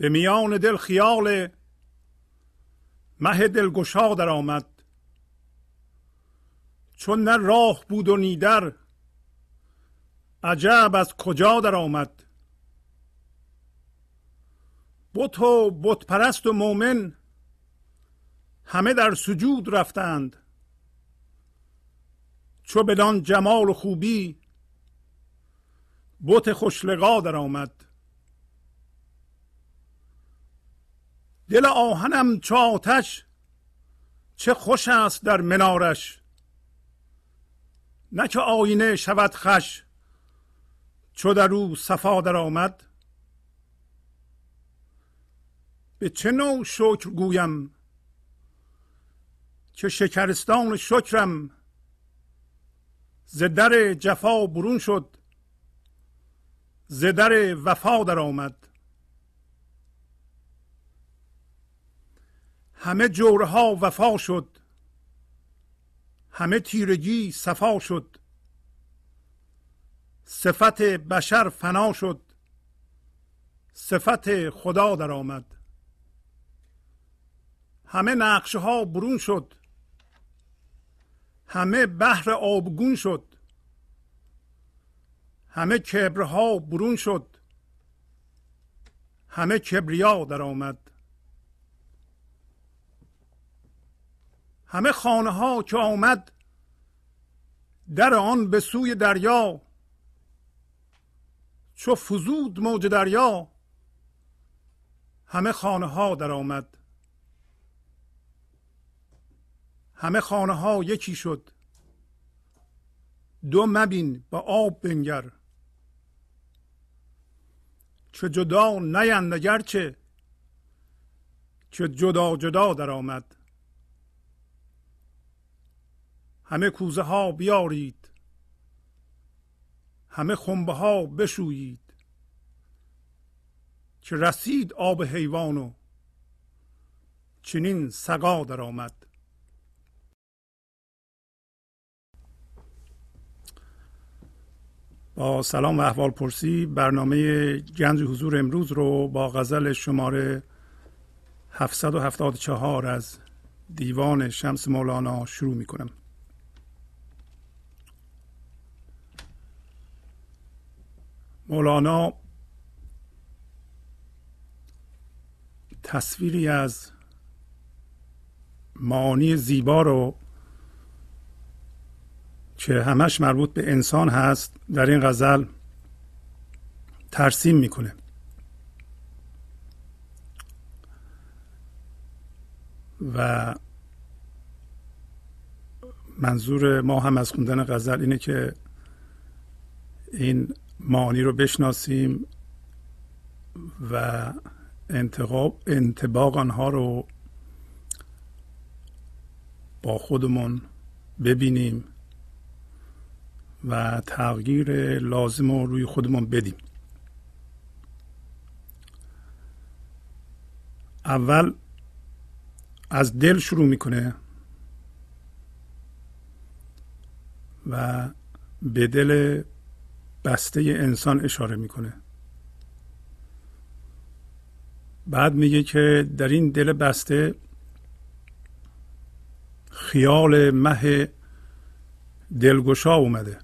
به میان دل خیال مه دلگشا در آمد. چون نه راه بود و نیدر عجب از کجا در آمد. بت و بت پرست و مؤمن همه در سجود رفتند. چو بدان جمال و خوبی بت خوشلقا در آمد. دل آهنم چو آتش چه خوش است در منارش. نه که آینه شود خش چو در او صفا در آمد به چه نوع شکر گویم؟ که شکرستان شکرم؟ ز در جفا برون شد ز در وفا در آمد همه جورها وفا شد. همه تیرگی صفا شد. صفت بشر فنا شد. صفت خدا در آمد. همه نقشه ها برون شد. همه بحر آبگون شد. همه کبرها برون شد. همه کبریا در آمد همه خانه ها که آمد در آن به سوی دریا چو فزود موج دریا همه خانه ها در آمد. همه خانه ها یکی شد. دو مبین با آب بنگر. چه جدا نیند گرچه که جدا جدا در آمد. همه کوزه ها بیارید. همه خنبه ها بشویید. که رسید آب حیوان و چنین سقا در آمد با سلام و احوال پرسی برنامه گنج حضور امروز رو با غزل شماره 774 از دیوان شمس مولانا شروع می کنم مولانا تصویری از معانی زیبا رو که همش مربوط به انسان هست در این غزل ترسیم می‌کنه. و منظور ما هم از خوندن غزل اینه که این معانی رو بشناسیم و انتقاب انتباق آنها رو با خودمون ببینیم و تغییر لازم رو روی خودمون بدیم. اول از دل شروع می‌کنه و به دل بسته انسان اشاره می‌کنه. بعد میگه که در این دل بسته خیال مه دلگشا اومده.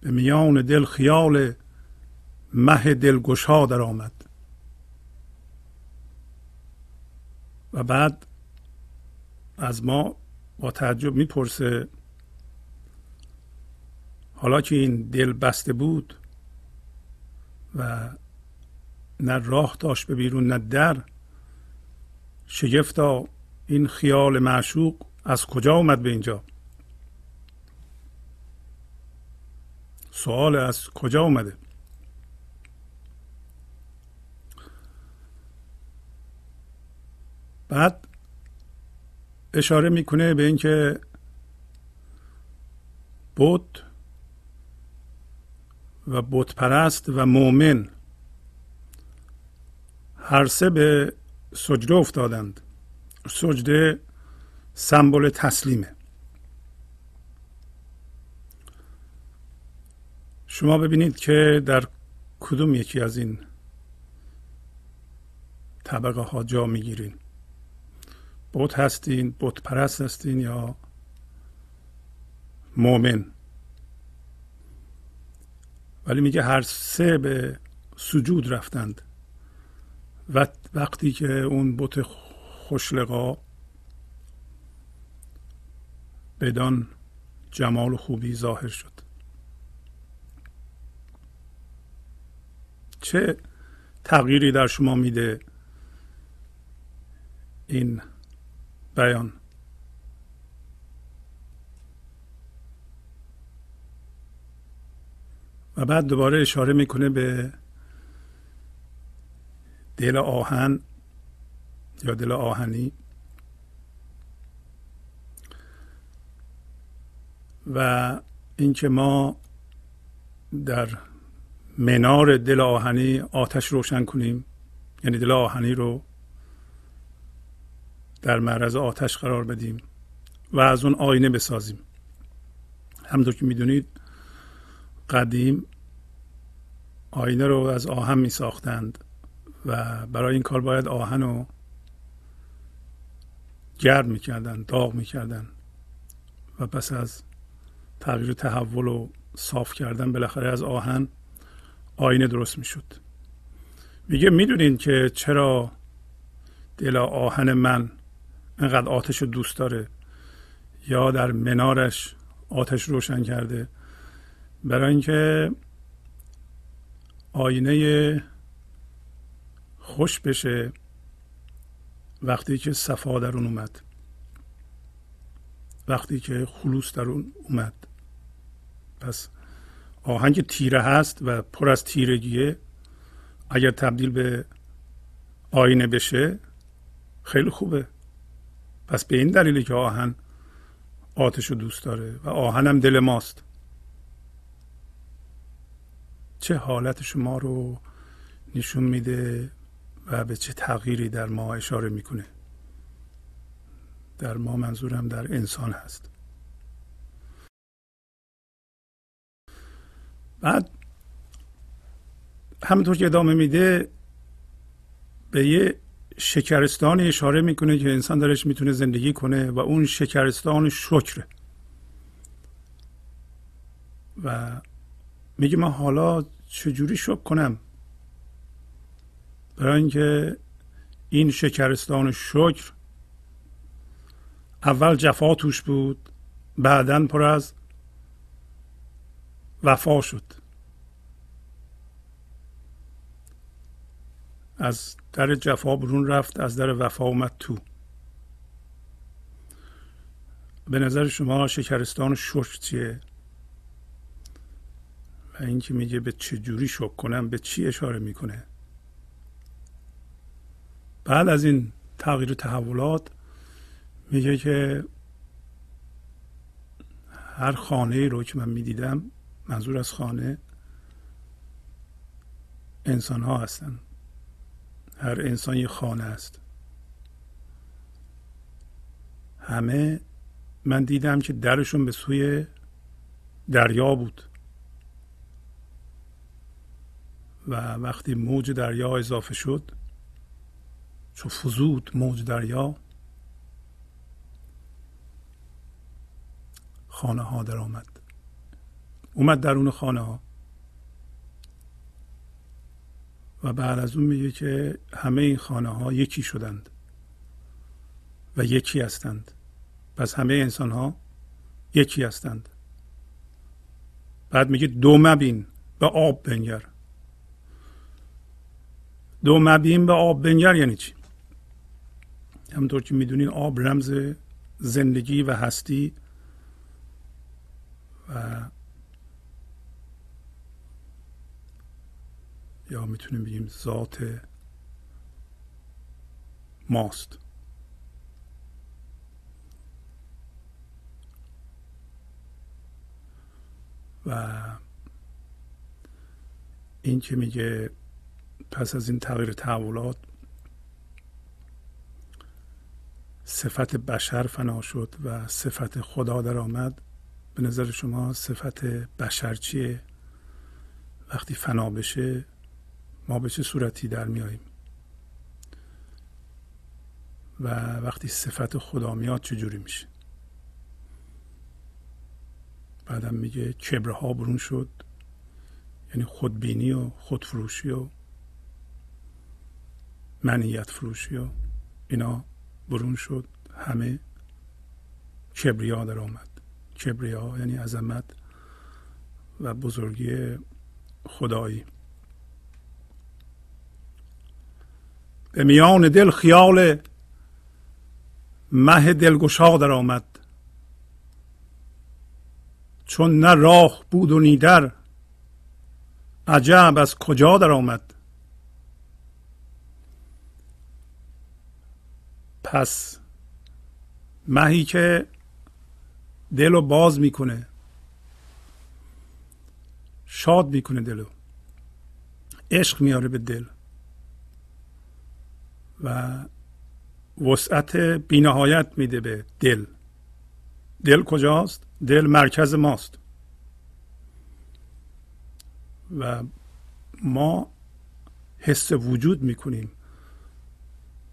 به میان دل خیال مه دلگشا در آمد و بعد از ما با تعجب می‌پرسه حالا که این دل بسته بود و نه راه داشت به بیرون نه در شگفتا این خیال معشوق از کجا اومد به اینجا؟ سوال از کجا اومده بعد اشاره می‌کنه به اینکه بود و بتپرست و مؤمن هر سه به سجده افتادند. سجده سمبل تسلیمه. شما ببینید که در کدوم یکی از این طبقه ها جا می‌گیرین. بت هستین بت پرست هستین یا مؤمن. ولی میگه هر سه به سجود رفتند. و وقتی که اون بت خوشلقا بدان جمال و خوبی ظاهر شد. چه تغییری در شما میده این بیان؟ و بعد دوباره اشاره می‌کنه به دل آهن یا دل آهنی. و اینکه ما در منار دل آهنی آتش روشن کنیم. یعنی دل آهنی رو در معرض آتش قرار بدیم و از اون آینه بسازیم. همونطور که می‌دونید قدیم آینه رو از آهن می ساختند و برای این کار باید آهن رو گرم می‌کردن داغ می‌کردن و پس از تغییر تحول و صاف کردن بالاخره از آهن آینه درست می‌شد. میگه می‌دونین که چرا دل آهن من انقدر آتش رو دوست داره؟ یا در منارش آتش روشن کرده؟ برای اینکه آینه خوش بشه وقتی که صفا در اون اومد. وقتی که خلوص در اون اومد. پس آهنگ تیره هست و پر از تیرگیه. اگر تبدیل به آینه بشه خیلی خوبه. پس به این دلیلی که آهن آتش رو دوست داره و آهن هم دل ماست. چه حالت شما رو نشون میده و به چه تغییری در ما اشاره می‌کنه؟ در ما منظورم در انسان هست. بعد همونطور که ادامه میده به یه شکرستانی اشاره می‌کنه که انسان درش می‌تونه زندگی کنه و اون شکرستان شکره. و میگه من حالا چجوری شکر کنم؟ برای اینکه این شکرستان شکر اول جفا توش بود بعدا پر از وفا شد. از در جفا برون رفت از در وفا اومد تو. به نظر شما شکرستان شکر چیه؟ و اینکه میگه به چه جوری شکر کنم به چی اشاره می‌کنه. بعد از این تغییر تحولات میگه که هر خانه ای رو که من می‌دیدم منظور از خانه انسان ها هستن. هر انسان یه خانه است. همه من دیدم که درشون به سوی دریا بود. و وقتی موج دریا اضافه شد چو فزود موج دریا خانه ها در آمد. اومد درون خانه ها. و بعد از اون میگه که همه این خانه ها یکی شدند و یکی هستند. پس همه انسان ها یکی هستند. بعد میگه دو مبین به آب بنگر. دو مبین به آب بنگر یعنی چی؟ همونطور که می‌دونین آب رمز زندگی و هستی و یا می‌تونیم بگیم ذات ماست. و این که میگه پس از این تغییر تحولات صفت بشر فنا شد و صفت خدا در آمد. به نظر شما صفت بشر چیه؟ وقتی فنا بشه ما به چه صورتی در میاییم؟ و وقتی صفت خدا میاد چجوری میشه؟ بعدم میگه کبرها برون شد یعنی خودبینی و خودفروشی و منیت فروشی و اینا برون شد. همه کبریا در آمد. کبریا یعنی عظمت و بزرگی خدایی. به میان دل خیال مه دلگشا در آمد. چون نه راه بود و نیدر عجب از کجا در آمد؟ پس مهی که دل رو باز می‌کنه. شاد می‌کنه دلو. عشق میاره به دل. و وسعت بینهایت میده به دل. دل کجاست؟ دل مرکز ماست. و ما حس وجود می‌کنیم.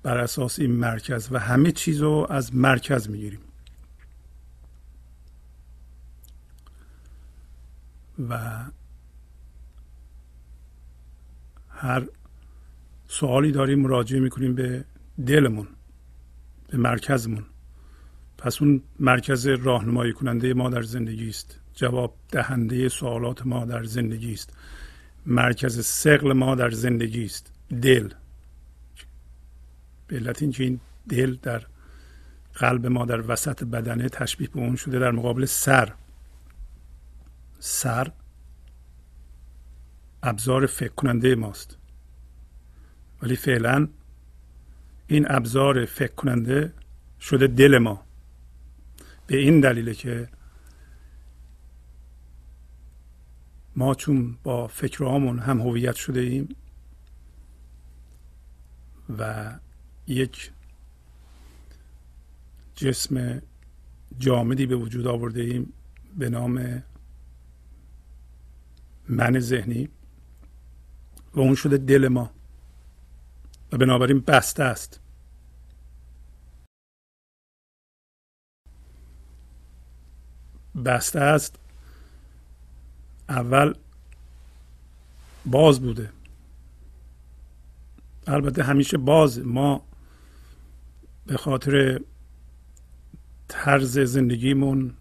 بر اساس این مرکز و همه چیز رو از مرکز می‌گیریم. و هر سوالی داریم مراجعه می‌کنیم به دلمون به مرکزمون. پس اون مرکز راهنمایی کننده ما در زندگی است. جواب دهنده سوالات ما در زندگی است. مرکز سقل ما در زندگی است. دل. به علت اینکه این دل در قلب ما در وسط بدنه تشبیه به اون شده در مقابل سر. سر ابزار فکر کننده ماست. ولی فعلا این ابزار فکر کننده شده دل ما. به این دلیله که ما چون با فکرهامون هم هویت شده ایم و یک جسم جامدی به وجود آورده ایم به نام من ذهنی و اون شده دل ما و بنابراین بسته است. بسته است. اول باز بوده. البته همیشه باز. ما به خاطر طرز زندگیمون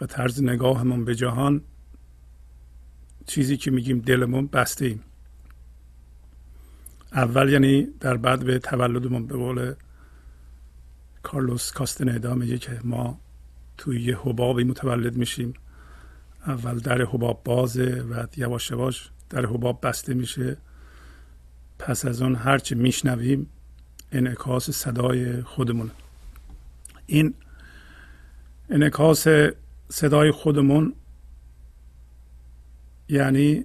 و طرز نگاهمون به جهان چیزی که میگیم دلمون بسته ایم اول یعنی در بعد به تولدمون به قول کارلوس کاستنیدا میگه که ما توی یه حبابی متولد میشیم. اول در حباب بازه و یواش یواش در حباب بسته میشه. پس از اون هرچی میشنویم انعکاس صدای خودمون. این انعکاس صدای خودمون یعنی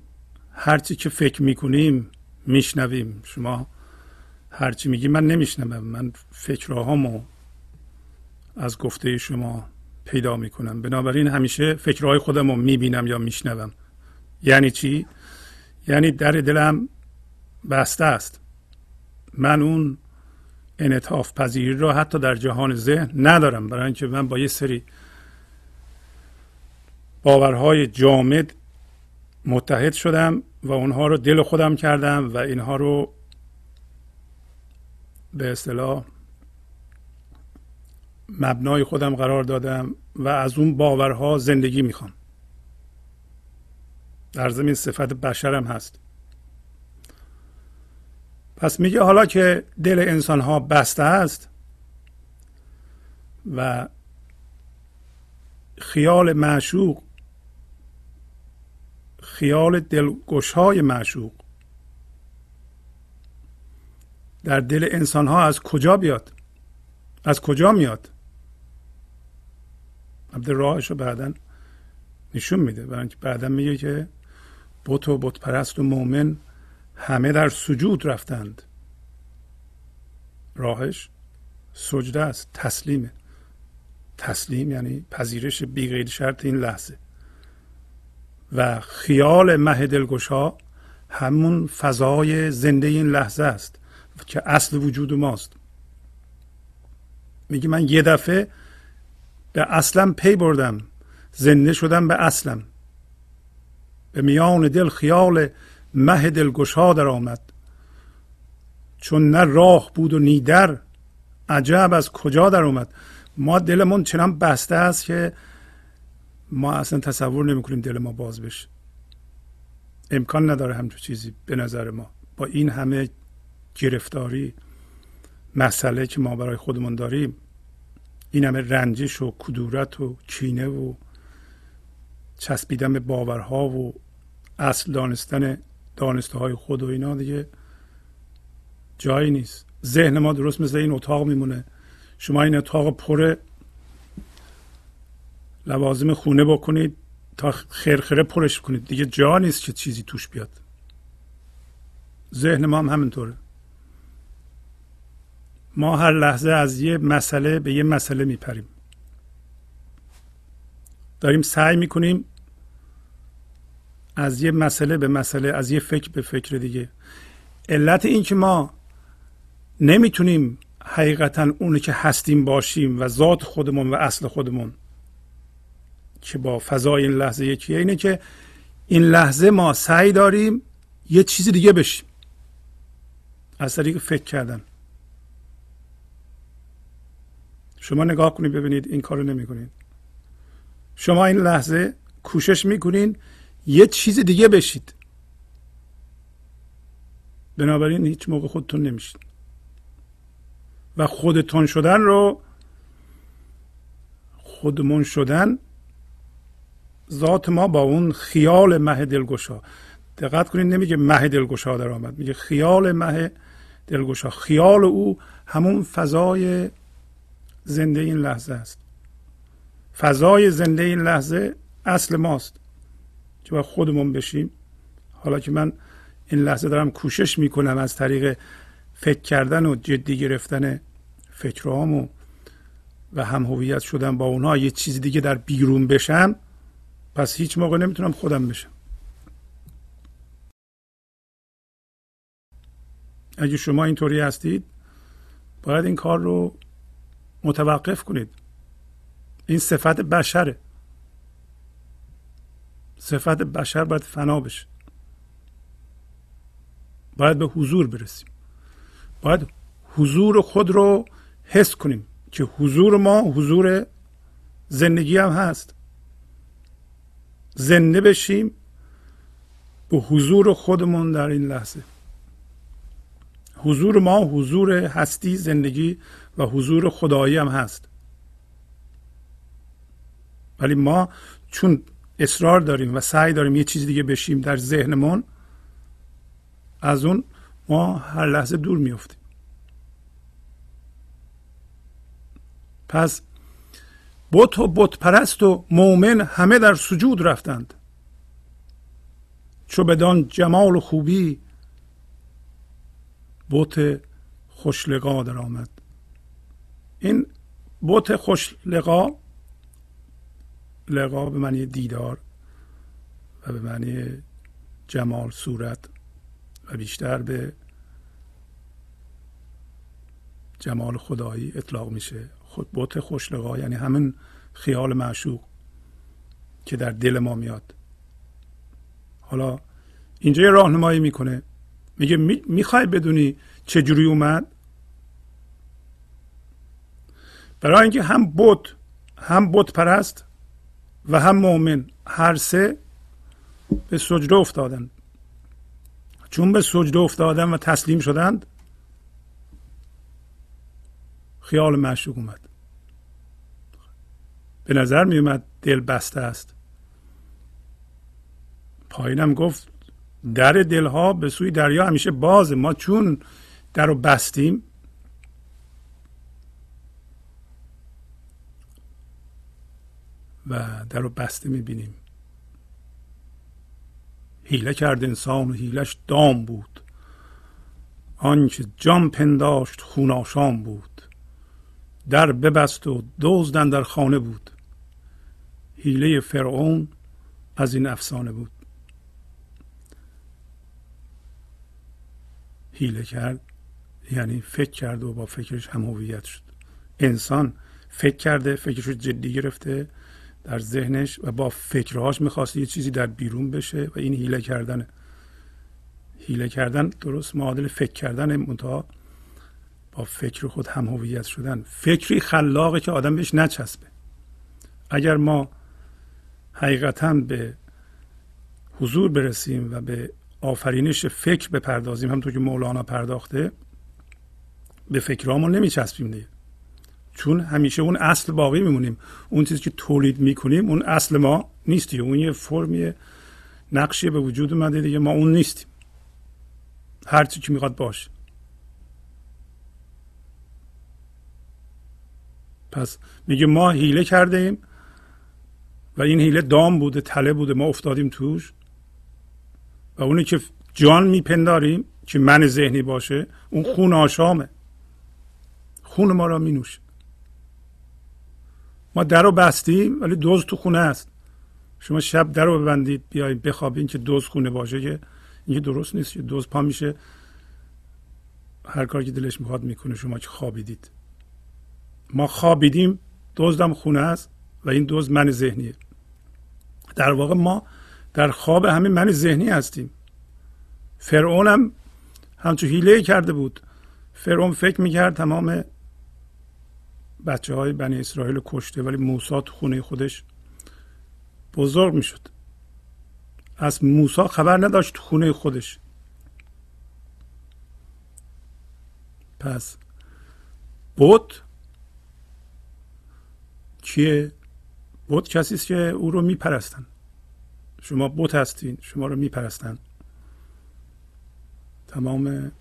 هرچی که فکر می‌کنیم میشنویم. شما هرچی میگی من نمیشنوم. من فکرهامو از گفته شما پیدا می‌کنم. بنابراین همیشه فکرهای خودم رو می‌بینم یا میشنوم. یعنی چی؟ یعنی در دلم بسته است. من اون انعطاف پذیری رو حتی در جهان ذهن ندارم. برای اینکه من با یه سری باورهای جامد متحد شدم و اونها رو دل خودم کردم و اینها رو به اصطلاح مبنای خودم قرار دادم و از اون باورها زندگی می‌خوام. در زمین صفت بشرم هست. پس میگه حالا که دل انسان ها بسته است و خیال معشوق خیال دلگشای معشوق در دل انسان ها از کجا بیاد؟ از کجا میاد؟ البته راهش رو بعدا نشون میده. برای بعدا میگه که بت و بت پرست و مؤمن همه در سجود رفتند. راهش سجده است تسلیمه. تسلیم یعنی پذیرش بیغیر شرط این لحظه. و خیال مه دلگشا همون فضای زنده این لحظه است که اصل وجود ماست. میگه من یه دفعه به اصلم پی بردم زنده شدم به اصلم. به میان دل خیال مه دلگشا در آمد. چون نه راه بود و نیدر عجب از کجا در اومد ما دلمون چنان بسته است که ما اصلا تصور نمی‌کنیم دل ما باز بشه. امکان نداره همچون چیزی به نظر ما. با این همه گرفتاری مسئله که ما برای خودمون داریم این همه رنجش و کدورت و کینه و چسبیدن به باورها و اصل دانستن دانسته های خود و اینا دیگه جایی نیست. ذهن ما درست مثل این اتاق میمونه. شما این اتاق پر لوازم خونه بکنید تا خرخره پرش کنید. دیگه جا نیست که چیزی توش بیاد. ذهن ما هم همینطوره. ما هر لحظه از یه مسئله به یه مسئله میپریم. داریم سعی می‌کنیم از یه مسئله به مسئله از یه فکر به فکر دیگه. علت این که ما نمی‌تونیم حقیقتا اونی که هستیم باشیم و ذات خودمون و اصل خودمون که با فضای این لحظه یکیه اینه که این لحظه ما سعی داریم یه چیز دیگه بشیم. از طریق فکر کردن. شما نگاه کنید ببینید این کارو نمی‌کنید. شما این لحظه کوشش می‌کنین یه چیز دیگه بشید. بنابراین هیچ موقع خودتون نمیشید. و خودتون شدن رو خودمون شدن ذات ما با اون خیال مه دلگشا. دقت کنید نمیگه مه دلگشا در آمد میگه خیال مه دلگشا. خیال او همون فضای زنده این لحظه است. فضای زنده این لحظه اصل ماست. که باید خودمون بشیم. حالا که من این لحظه دارم کوشش می‌کنم از طریق فکر کردن و جدی گرفتن فکرهامو و هم هویت شدن با اونها یه چیز دیگه در بیرون بشم پس هیچ موقع نمی‌تونم خودم بشم. اگه شما اینطوری هستید باید این کار رو متوقف کنید. این صفت بشره. صفت بشر باید فنا بشه. باید به حضور برسیم. باید حضور خود رو حس کنیم که حضور ما حضور زندگی هم هست. زنده بشیم به حضور خودمون در این لحظه. حضور ما حضور هستی زندگی و حضور خدایی هم هست. ولی ما چون اصرار داریم و سعی داریم یه چیز دیگه بشیم در ذهنمون از اون ما هر لحظه دور میفتیم پس بت و بت پرست و مؤمن همه در سجود رفتند. چو بدان جمال و خوبی بت خوشلقا در آمد. این بت خوشلقا لقا به معنی دیدار و به معنی جمال صورت و بیشتر به جمال خدایی اطلاق میشه. خود بوت خوشلقا یعنی همین خیال معشوق که در دل ما میاد. حالا اینجا یه راهنمایی می‌کنه. میگه می‌خوای بدونی چجوری اومد؟ برای اینکه هم بت هم بت پرست و هم مؤمن هر سه به سجده افتادند چون به سجده افتادن و تسلیم شدند خیال معشوق اومد. به نظر می اومد دل بسته است. پایینم گفت در دلها به سوی دریا همیشه بازه. ما چون در رو بستیم و در رو بسته می‌بینیم. هیله کرد انسان و هیلش دام بود. آنچه جام پنداشت خوناشام بود. در ببست و دزدن در خانه بود. هیله فرعون از این افسانه بود. هیله کرد یعنی فکر کرد و با فکرش هم هویت شد. انسان فکر کرده فکرش رو جدی گرفته در ذهنش و با فکرهاش می‌خواست یه چیزی در بیرون بشه و این هیله کردنه هیله کردن درست معادل فکر کردن منتها با فکر خود هم هویت شدن. فکری خلاقه که آدم بهش نچسبه. اگر ما حقیقتا به حضور برسیم و به آفرینش فکر بپردازیم همونطور که مولانا پرداخته به فکرامون نمیچسبیم دیگه. چون همیشه اون اصل باقی میمونیم. اون چیزی که تولید می‌کنیم اون اصل ما نیست اون یه فرمی نقشی به وجود اومده دیگه. ما اون نیستیم. هر چی که می‌خواد باشه. پس میگه ما هیله کرده ایم و این هیله دام بوده تله بوده. ما افتادیم توش. و اونی که جان میپنداریم که من ذهنی باشه اون خون آشامه. خون ما را مینوشه. ما در رو بستیم ولی دوز تو خونه است. شما شب در رو ببندید بیایید بخوابین که دوز خونه باشه که این درست نیست که دوز پا میشه. هر کاری که دلش می‌خواد می‌کنه شما که خوابیدید. ما خوابیدیم دزدم خونه است و این دوز من ذهنیه. در واقع ما در خواب همین من ذهنی هستیم. فرعون هم همچون حیله کرده بود. فرعون فکر می‌کرد تمام بچه های بنی اسرائیل کشته ولی موسا تو خونه خودش بزرگ می‌شد. از موسا خبر نداشت تو خونه خودش. پس بود کیه؟ بود کسی است که او رو میپرستن. شما بت هستین شما رو میپرستن. تمام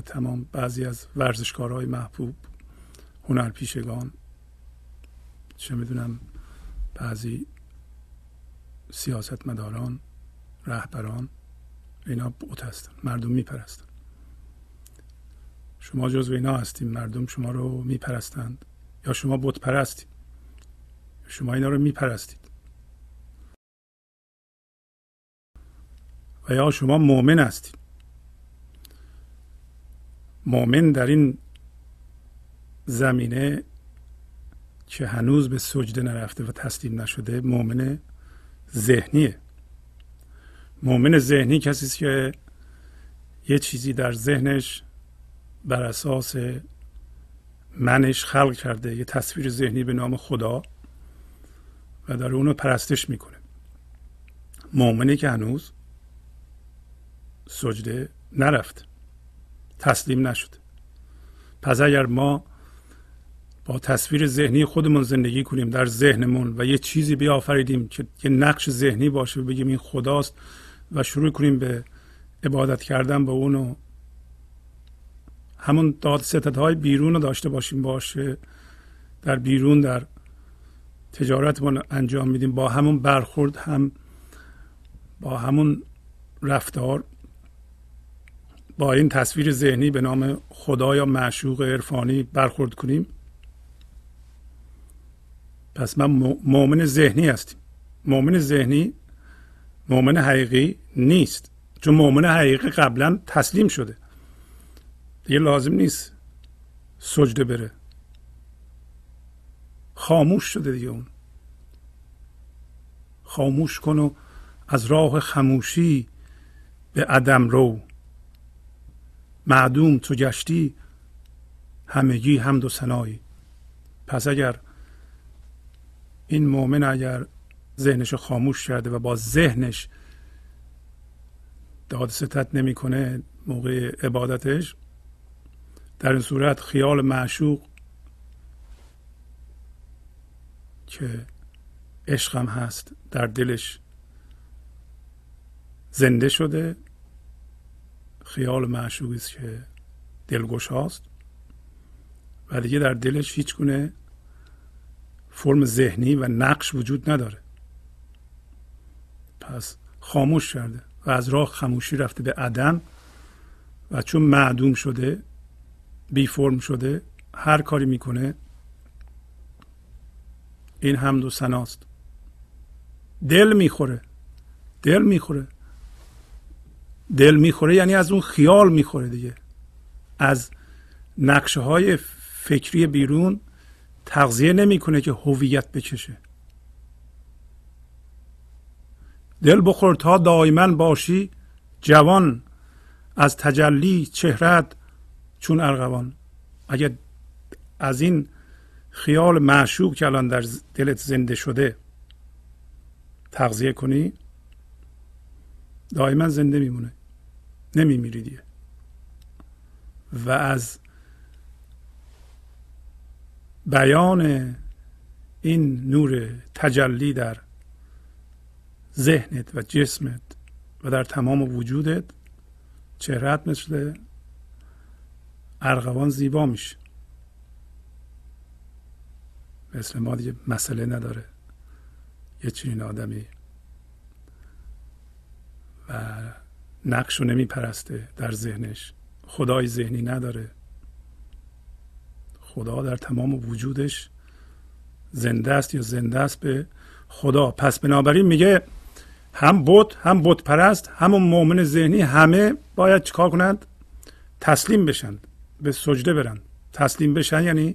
تمام بعضی از ورزشکارهای محبوب هنرپیشگان چه می‌دونم بعضی سیاستمداران رهبران اینا بوت هستن مردم میپرستن. شما جزو اینا هستیم مردم شما رو میپرستند یا شما بت پرستید. شما اینا رو میپرستید. و یا شما مؤمن هستید. مؤمن در این زمینه که هنوز به سجده نرفته و تسلیم نشده مؤمن ذهنیه. مؤمن ذهنی کسی است که یه چیزی در ذهنش بر اساس منش خلق کرده یه تصویر ذهنی به نام خدا و داره اونو پرستش می‌کنه. مؤمنی که هنوز سجده نرفت. تسلیم نشده پس اگر ما با تصویر ذهنی خودمون زندگی کنیم در ذهنمون و یه چیزی بیافریدیم که یه نقش ذهنی باشه و بگیم این خداست و شروع کنیم به عبادت کردن به اونو همون داد ستدهای بیرون رو داشته باشیم باشه. در بیرون در تجارتمون انجام میدیم. با همون برخورد هم با همون رفتار با این تصویر ذهنی به نام خدا یا معشوق عرفانی برخورد کنیم؟ پس من مؤمن ذهنی هستیم. مؤمن ذهنی مؤمن حقیقی نیست. چون مؤمن حقیقی قبلا تسلیم شده. دیگه لازم نیست سجده بره. خاموش شده دیگه اون. خاموش کن و از راه خموشی به عدم رو. معدوم تو گشتی همگی هم و سنایی پس اگر این مؤمن اگر ذهنش خاموش کرده و با ذهنش داد ستت نمی‌کنه موقع عبادتش در این صورت خیال معشوق که عشقم هست در دلش زنده شده خیال معشوقی است که دلگوش هاست و دیگه در دلش هیچ گونه فرم ذهنی و نقش وجود نداره. پس خاموش کرده و از راه خاموشی رفته به عدم و چون معدوم شده بی فرم شده هر کاری می‌کنه این حمد و سناست دل می‌خوره. دل می‌خوره. دل می‌خوره یعنی از اون خیال می‌خوره دیگه. از نقشه های فکری بیرون تغذیه نمی‌کنه که هویت بکشه. دل بخور تا دائما باشی جوان از تجلی چهرت چون ارغوان. اگر از این خیال معشوق که الان در دلت زنده شده تغذیه کنی دائما زنده میمونه. نمیمیری دیگه. و از بیان این نور تجلی در ذهنت و جسمت و در تمام وجودت چهرت مثل ارغوان زیبا میشه. مثل ما دیگه مسئله نداره. یه چنین آدمی. و نقش رو نمیپرسته در ذهنش. خدای ذهنی نداره. خدا در تمام وجودش زنده است یا زنده است به خدا. پس بنابراین میگه هم بت هم بت پرست همون مؤمن ذهنی همه باید چیکار کنند؟ تسلیم بشند به سجده برن تسلیم بشن یعنی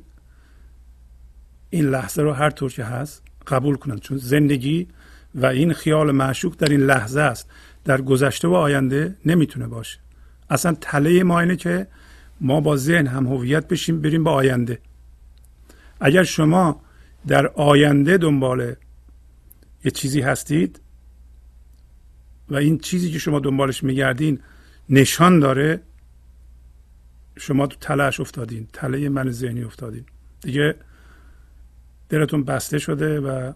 این لحظه رو هر طور که هست قبول کنند. چون زندگی و این خیال معشوق در این لحظه است. در گذشته و آینده نمی‌تونه باشه. اصلا تله ما اینه که ما با ذهن هم هویت بشیم بریم به آینده. اگر شما در آینده دنبال یه چیزی هستید و این چیزی که شما دنبالش میگردین نشان داره شما تو تلش افتادین تله من ذهنی افتادین. دیگه دلتون بسته شده و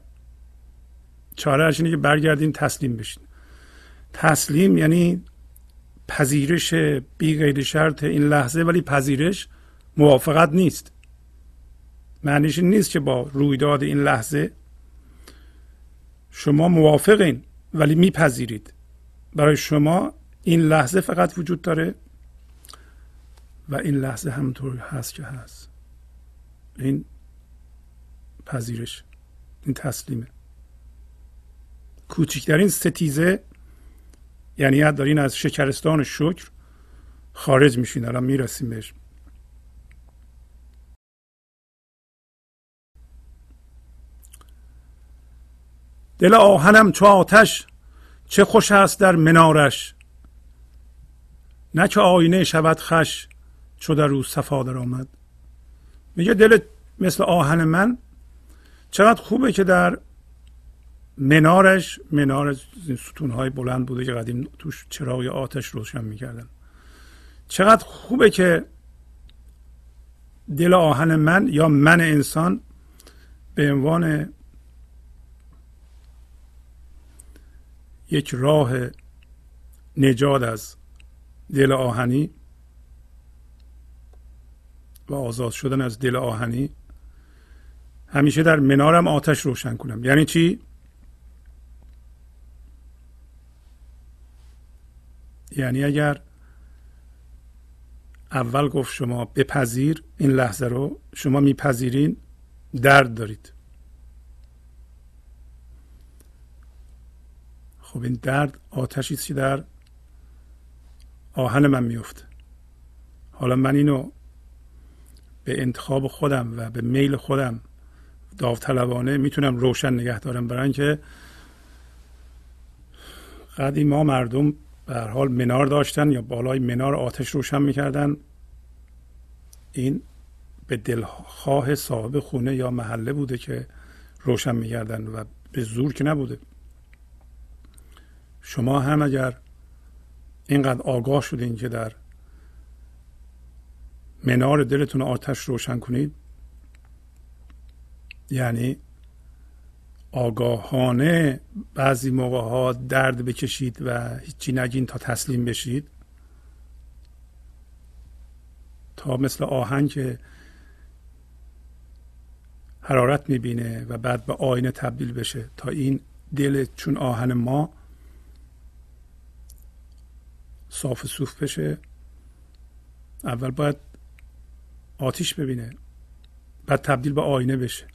چاره اینه که برگردین تسلیم بشین. تسلیم یعنی پذیرش بی غیر شرط این لحظه ولی پذیرش موافقت نیست. معنیش نیست که با رویداد این لحظه شما موافقین ولی میپذیرید. برای شما این لحظه فقط وجود داره و این لحظه همطور هست که هست. این پذیرش این تسلیمه. کوچکترین ستیزه یعنی دارین از شکرستان شکر خارج میشین الان می‌رسیم بهش. دل آهنم چو آتش چه خوش است در منارش. نه که آینه شود خش چو در او صفا در آمد میگه دل مثل آهن من چقدر خوبه که در منارش منار ستون های بلند بوده که قدیم توش چراغ آتش روشن می‌کردن. چقدر خوبه که دل آهن من یا من انسان به عنوان یک راه نجات از دل آهنی و آزاد شدن از دل آهنی همیشه در منارم آتش روشن کنم. یعنی چی؟ یعنی اگر اول گفت شما بپذیر این لحظه رو شما میپذیرین درد دارید. خب این درد آتشی که در آهن من میفته حالا من اینو به انتخاب خودم و به میل خودم داوطلبانه می‌تونم روشن نگه دارم برای اینکه قدیما مردم به هر حال منار داشتن یا بالای منار آتش روشن می‌کردن. این به دلخواه صاحب خونه یا محله بوده که روشن می‌کردن و به زور که نبوده. شما هم اگر اینقدر آگاه شدین که در منار دلتون آتش روشن کنید یعنی آگاهانه بعضی موقع ها درد بکشید و هیچی نگین تا تسلیم بشید. تا مثل آهن که حرارت می‌بینه و بعد به آینه تبدیل بشه. تا این دل چون آهن ما صاف صوف بشه اول باید آتیش ببینه بعد تبدیل به آینه بشه.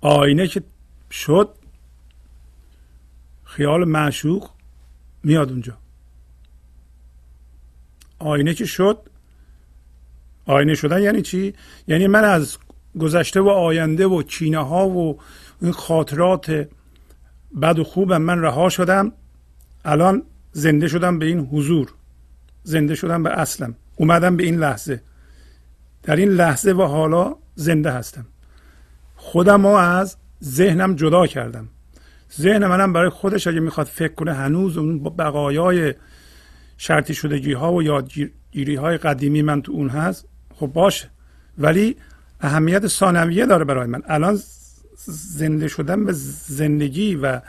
آینه که شد خیال معشوق میاد اونجا. آینه که شد آینه شدن یعنی چی؟ یعنی من از گذشته و آینده و کینه ها و این خاطرات بد و خوبم من رها شدم. الان زنده شدم به این حضور زنده شدم به اصلم. اومدم به این لحظه. در این لحظه و حالا زنده هستم. خودم از ذهنم جدا کردم. ذهن منم برای خودش اگه می‌خواد فکر کنه هنوز اون بقایای شرطی شدگی ها و یادگیری های قدیمی من تو اون هست خب باشه. ولی اهمیت ثانویه داره برای من. الان زنده شدن به زندگی و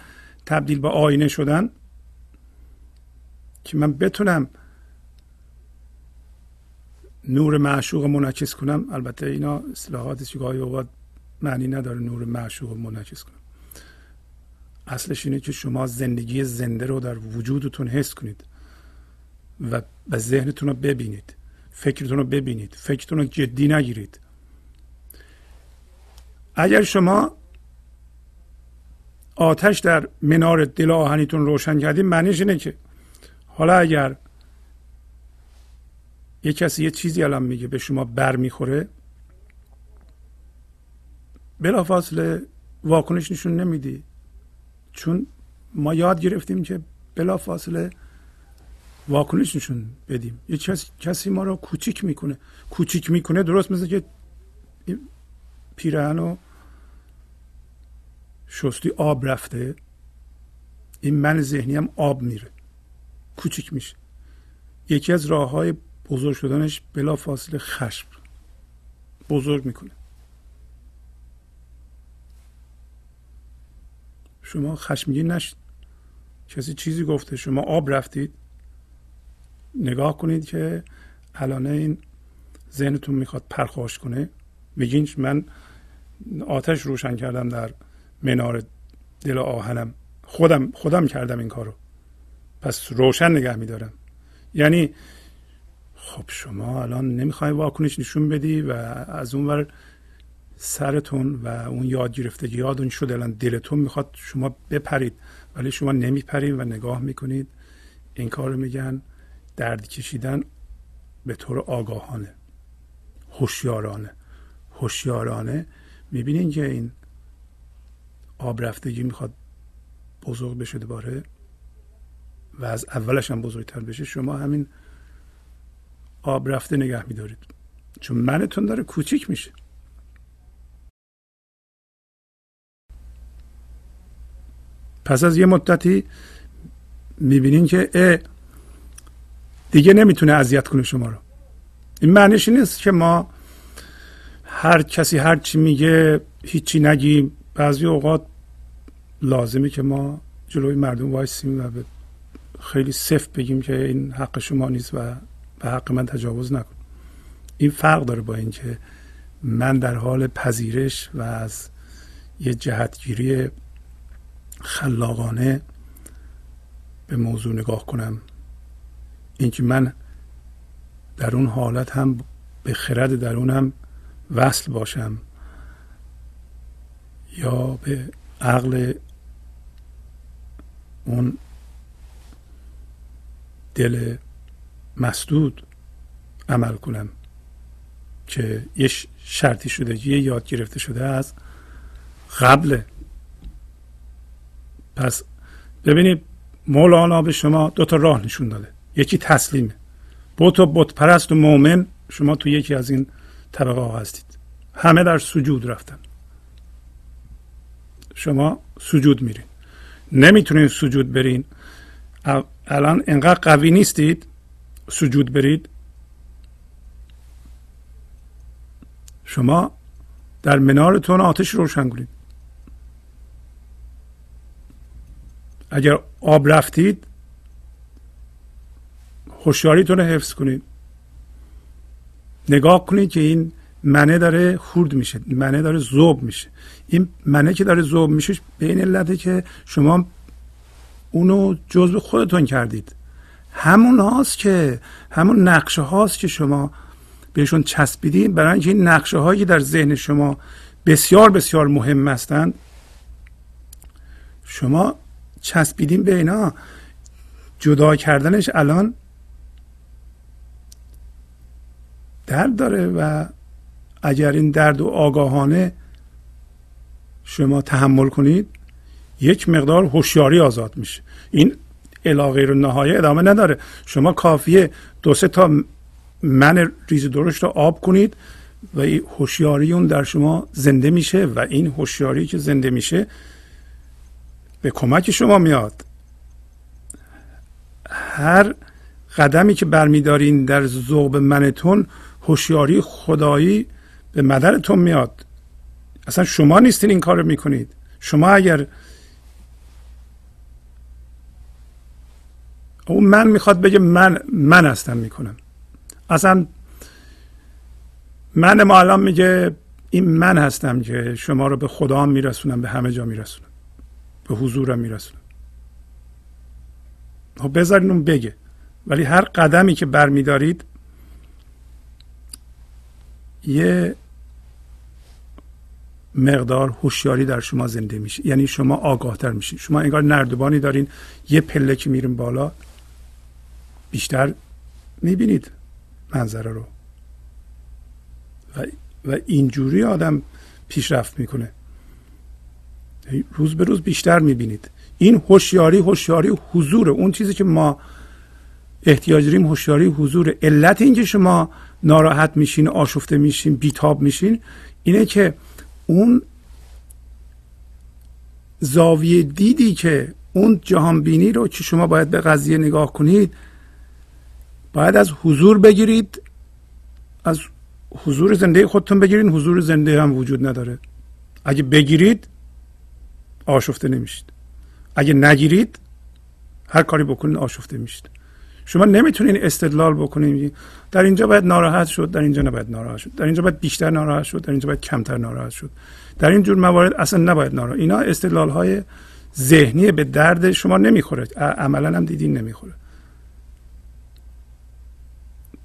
تبدیل به آینه شدن که من بتونم نور معشوق منعکس کنم البته اینا اصلاحاتی که اوقات معنی نداره نور معشوق منعکس کنم. اصلش اینه که شما زندگی زنده رو در وجودتون حس کنید و به ذهنتون رو ببینید فکرتون رو ببینید فکرتون رو جدی نگیرید. اگر شما آتش در منار دل آهنیتون روشن کردید معنیش اینه که حالا اگر یه کسی یه چیزی الان میگه به شما بر می‌خوره بلافاصله واکنش نشون نمیدی. چون ما یاد گرفتیم که بلافاصله واکنش نشون بدیم. یه کسی ما رو کوچیک می‌کنه. کوچیک می‌کنه درست مثل که پیرهن و شستی آب رفته. این من ذهنی هم آب میره. کوچیک میشه. یکی از راه های بزرگ شدنش بلا فاصله خشم. بزرگ می‌کنه. شما خشمگین نشید. کسی چیزی گفته شما آب رفتید. نگاه کنید که الان این ذهنتون می‌خواد پرخاش کنه. بگین من آتش روشن کردم در منار دل آهنم. خودم خودم کردم این کارو. پس روشن نگه میدارم. یعنی خب شما الان نمی‌خوای واکنش نشون بدی و از اونور سرتون و اون یاد گرفتگی یادون شده الان دلتون می‌خواد شما بپرید ولی شما نمیپرید و نگاه می‌کنید. این کار میگن درد کشیدن به طور آگاهانه هوشیارانه. هوشیارانه می‌بینین که این آب رفتگی می‌خواد بزرگ بشه دوباره و از اولش هم بزرگتر بشه. شما همین آب رفته نگه میدارید. چون منتون داره کوچیک میشه. پس از یه مدتی می‌بینین که دیگه نمی‌تونه اذیت کنه شما رو. این معنیش نیست که ما هر کسی هر چی میگه هیچی نگیم. بعضی اوقات لازمه که ما جلوی مردم وایسیم و خیلی سفت بگیم که این حق شما نیست و به حق من تجاوز نکن. این فرق داره با اینکه من در حال پذیرش و از یه جهتگیری خلاقانه به موضوع نگاه کنم. اینکه من در اون حالت هم به خرد درونم وصل باشم یا به عقل اون دل مسدود عمل کنم که یه شرطی شده یه یاد گرفته شده از قبل پس ببینید مولانا به شما دو تا راه نشون داده. یکی تسلیمه بوت و بت پرست و مؤمن شما تو یکی از این طبقه ها هستید. همه در سجود رفتن. شما سجود میرین. نمی‌تونین سجود برین. الان انقدر قوی نیستید. سجود برید. شما در منارتون آتش روشن کنید. اگر آب رفتید هوشیاریتون رو حفظ کنید. نگاه کنید که این منه داره خورد میشه منه داره زوب میشه. این منه که داره زوب میشه به این علته که شما اونو جزء خودتون کردید. همون هاست که همون نقشه هاست که شما بهشون چسبیدید برای اینکه این نقشه هایی در ذهن شما بسیار بسیار مهم هستند شما چسبیدین به اینا. جدا کردنش الان درد داره و اگر این درد و آگاهانه شما تحمل کنید یک مقدار هوشیاری آزاد میشه. این علاقه رو نهایه ادامه نداره. شما کافیه دو سه تا من ریز درشت رو آب کنید و هوشیاری اون در شما زنده میشه و این هوشیاری که زنده میشه به کمک شما میاد. هر قدمی که برمیدارین در ذوق منتون هوشیاری خدایی به مدرتون میاد. اصلا شما نیستین این کار می‌کنید. شما اگر اون من می‌خواد بگه من من هستم می‌کنم. اصلا من ما الان میگه این من هستم که شما رو به خدا میرسونم به همه جا میرسونم. به حضورم میرسونم. خب بذارین اون بگه. ولی هر قدمی که برمیدارید یه مقدار هوشیاری در شما زنده میشه. یعنی شما آگاهتر میشین. شما انگار نردبانی دارین. یه پله که میرین بالا بیشتر می‌بینید منظره رو. و, و اینجوری آدم پیشرفت می‌کنه. روز به روز بیشتر می‌بینید. این هوشیاری هوشیاری حضور اون چیزی که ما احتیاج داریم هوشیاری حضور. علت اینکه شما ناراحت میشین آشفته میشین بیتاب میشین اینه که اون زاویه دیدی که اون جهان بینی رو که شما باید به قضیه نگاه کنید باید از حضور بگیرید. از حضور زنده خودتون بگیرید. حضور زنده هم وجود نداره. اگه بگیرید آشفته نمیشید. اگه نگیرید هر کاری بکنید آشفته میشید. شما نمی‌تونین استدلال بکنید در اینجا باید ناراحت شد در اینجا نباید ناراحت شد. در اینجا باید بیشتر ناراحت شد در اینجا باید کمتر ناراحت شد. در این جور موارد اصلا نباید ناراحت. اینا استدلال های ذهنی به درد شما نمی‌خوره. عملا هم دیدین نمی‌خوره.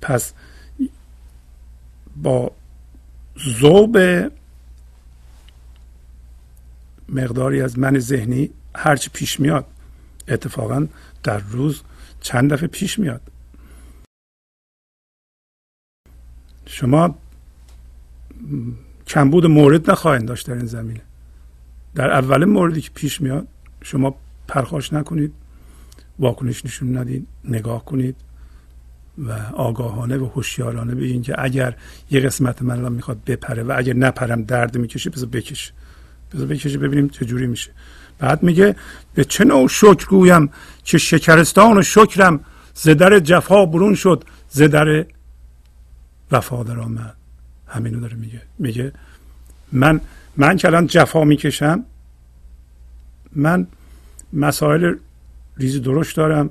پس با ذوب مقداری از من ذهنی هرچی پیش میاد. اتفاقا در روز چند دفعه پیش میاد. شما کمبود مورد نخواهید داشت در این زمینه. در اول موردی که پیش میاد شما پرخاش نکنید واکنش نشون ندید نگاه کنید و آگاهانه و هوشیارانه بگین که اگر یه قسمت من الان می‌خواد بپره و اگر نپرم درد می‌کشه بذار بکش بذار بکشه ببینیم چه جوری میشه. بعد میگه به چه نوع شکر گویم که شکرستان و شکرم زدر جفا برون شد زدر وفا در آمد. همینو داره میگه. میگه من من که الان جفا می‌کشم من مسائل ریزی درشت دارم.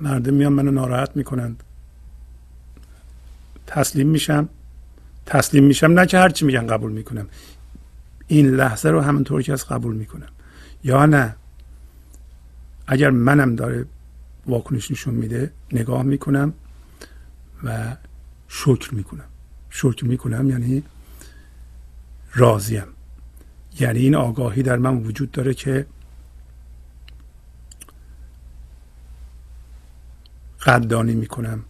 مردم میان منو ناراحت می‌کنند. تسلیم میشم. تسلیم میشم نه که هرچی میگن قبول می‌کنم. این لحظه رو همونطور که از قبول می‌کنم. یا نه اگر منم داره واکنش نشون میده نگاه می‌کنم و شکر می‌کنم. شکر می‌کنم یعنی راضیم. یعنی این آگاهی در من وجود داره که قدردانی می‌کنم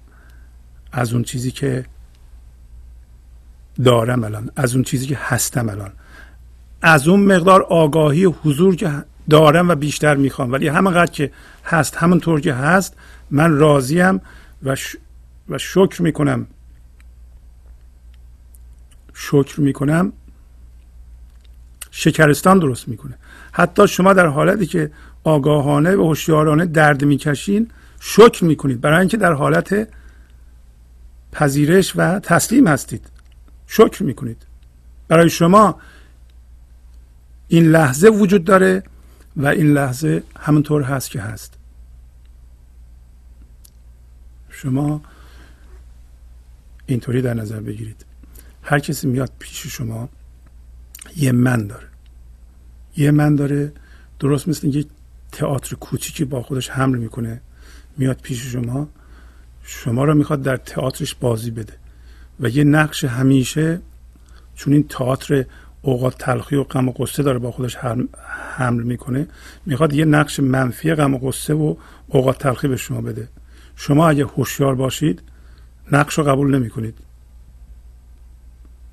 از اون چیزی که دارم الان از اون چیزی که هستم الان. از اون مقدار آگاهی و حضور که دارم و بیشتر می‌خوام. ولی همانقدر که هست همونطور که هست من راضیم و, و شکر می‌کنم. شکر می‌کنم. شکرستان درست می‌کنه. حتی شما در حالتی که آگاهانه و هوشیارانه درد می‌کشین شکر می‌کنید. برای اینکه در حالت پذیرش و تسلیم هستید. شکر می‌کنید. برای شما این لحظه وجود داره و این لحظه همونطور هست که هست. شما اینطوری در نظر بگیرید. هر کسی میاد پیش شما یه من داره. یه من داره درست مثل یک تئاتر کوچیکی با خودش حمل می‌کنه. میاد پیش شما شما رو می‌خواد در تئاترش بازی بده. و یه نقش همیشه چون این تئاتر اوقات تلخی و غم و قصه داره با خودش حمل می‌کنه. می‌خواد یه نقش منفی غم و قصه و اوقات تلخی به شما بده. شما اگه هوشیار باشید نقش رو قبول نمی کنید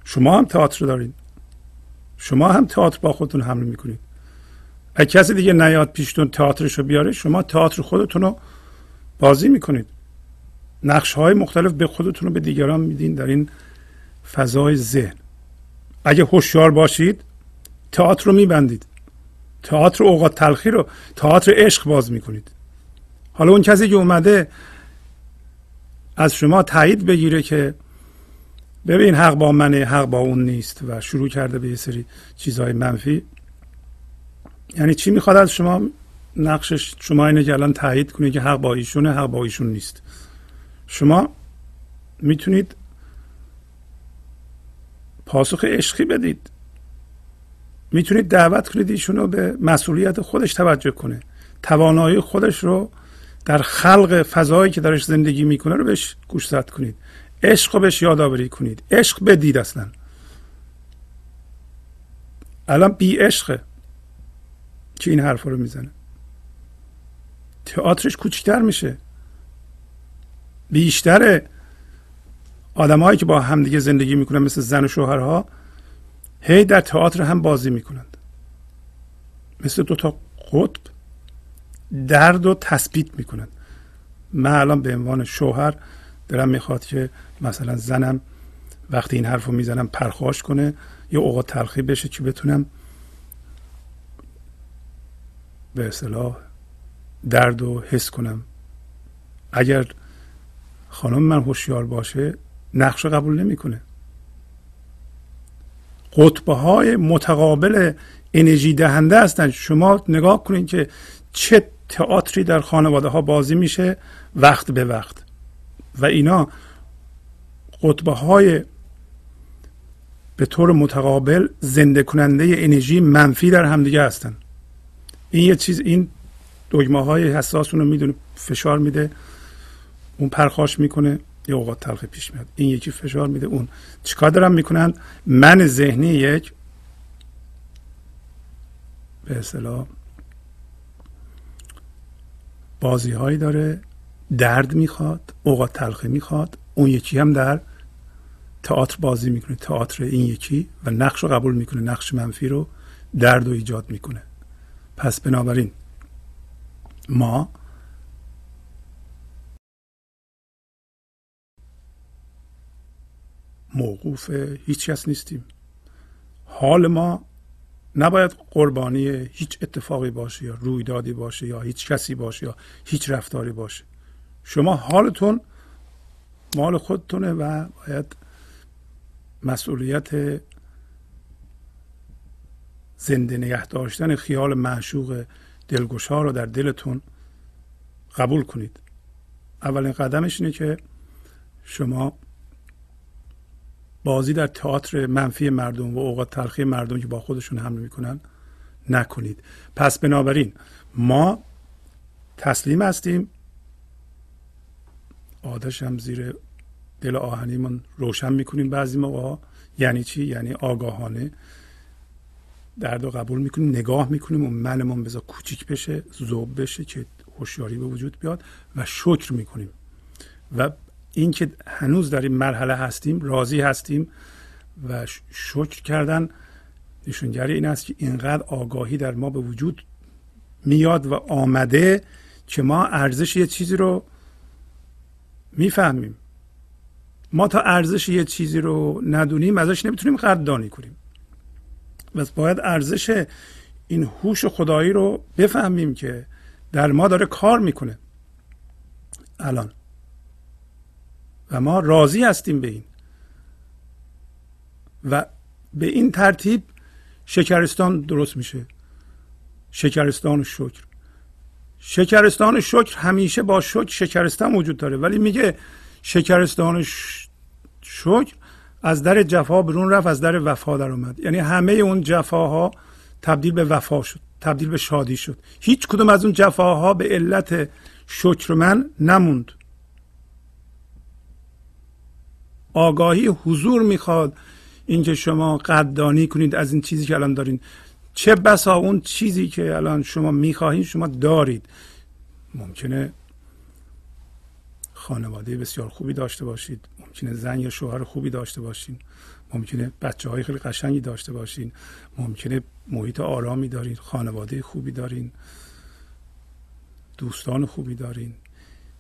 شما هم تئاتر دارید. شما هم تئاتر با خودتون حمل می‌کنید. اگه کسی دیگه نیاد پیشتون تئاترش رو بیاره شما تئاتر خودتون رو بازی می‌کنید. نقش های مختلف به خودتون رو به دیگران میدین در این فضای ذهن. اگه هوشیار باشید تئاتر رو میبندید. تئاتر اوقات تلخی رو تئاتر عشق باز می‌کنید. حالا اون کسی که اومده از شما تایید بگیره که ببین حق با منه حق با اون نیست و شروع کرده به یه سری چیزهای منفی. یعنی چی می‌خواد از شما؟ نقشش شما اینه که الان تایید کنید که حق با ایشونه حق با ایشون نیست. شما می‌تونید پاسخ عشقی بدید. می‌تونید دعوت کنید ایشون رو به مسئولیت خودش توجه کنه. توانایی خودش رو در خلق فضایی که درش زندگی می‌کنه رو بهش گوشزد کنید. عشق رو بهش یادآوری کنید. عشق بدید اصلا. الان بی عشقه که این حرف رو می‌زنه. تئاترش کوچکتر میشه. بیشتر آدمایی که با همدیگه زندگی می‌کنن مثل زن و شوهرها هی در تئاتر هم بازی می‌کنند. مثل دو تا قطب درد و تثبیت می‌کنند. من الان به عنوان شوهر دارم می‌خواد که مثلا زنم وقتی این حرف رو می‌زنم پرخاش کنه یا اوقات تلخی بشه که بتونم به اصطلاح درد و حس کنم. اگر خانم من هوشیار باشه نقش قبول نمی‌کنه. قطبه های متقابل انرژی دهنده هستند شما نگاه کنید که چه تئاتری در خانواده ها بازی میشه وقت به وقت. و اینا قطبه های به طور متقابل زنده کننده انرژی منفی در همدیگه هستن. این یه چیز این دگمه های حساس رو می‌دونه فشار میده اون پرخاش می‌کنه. یه اوقات تلخی پیش میاد. این یکی فشار میده اون. چیکار دارن می‌کنن؟ من ذهنی یک به اصطلاح بازی هایی داره درد می‌خواد اوقات تلخی می‌خواد اون یکی هم در تئاتر بازی می‌کنه. تئاتر این یکی و نقش رو قبول می‌کنه نقش منفی رو درد رو ایجاد می‌کنه. پس بنابراین ما موقوف هیچ کس نیستیم. حال ما نباید قربانی هیچ اتفاقی باشه یا رویدادی باشه یا هیچ کسی باشه یا هیچ رفتاری باشه. شما حالتون مال خودتونه و باید مسئولیت زنده نگه داشتن خیال معشوق دلگشا رو در دلتون قبول کنید. اولین قدمش اینه که شما بازی در تئاتر منفی مردم و اوقات تلخی مردم که با خودشون حمله می‌کنن نکنید. پس بنابراین ما تسلیم هستیم. آدش هم زیر دل آهنیمون روشن می‌کنیم بعضی موقع یعنی چی؟ یعنی آگاهانه درد و قبول می‌کنیم نگاه می‌کنیم اون منمون بذار کوچیک بشه زوب بشه که هوشیاری به وجود بیاد و شکر می‌کنیم. و اینکه هنوز در این مرحله هستیم راضی هستیم و شکر کردن نشونگری این است که اینقدر آگاهی در ما به وجود میاد و آمده که ما ارزش یه چیزی رو می‌فهمیم. ما تا ارزش یه چیزی رو ندونیم ازش نمی‌تونیم قدردانی کنیم. و باید ارزش این هوش خدایی رو بفهمیم که در ما داره کار می‌کنه. الان. و ما راضی هستیم به این. و به این ترتیب شکرستان درست میشه. شکرستان شکر. شکرستان شکر همیشه با شکر شکرستان وجود داره. ولی میگه شکرستان شکر از در جفا برون رفت از در وفا در اومد. یعنی همه اون جفاها تبدیل به وفا شد تبدیل به شادی شد. هیچ کدوم از اون جفاها به علت شکر من نموند. آگاهی حضور می‌خواد. اینکه شما قدردانی کنید از این چیزی که الان دارین. چه بسا اون چیزی که الان شما می‌خواهید شما دارید. ممکنه خانواده بسیار خوبی داشته باشید. ممکنه زن یا شوهر خوبی داشته باشین. ممکنه بچه های خیلی قشنگی داشته باشین. ممکنه محیط آرامی دارین. خانواده خوبی دارین. دوستان خوبی دارین.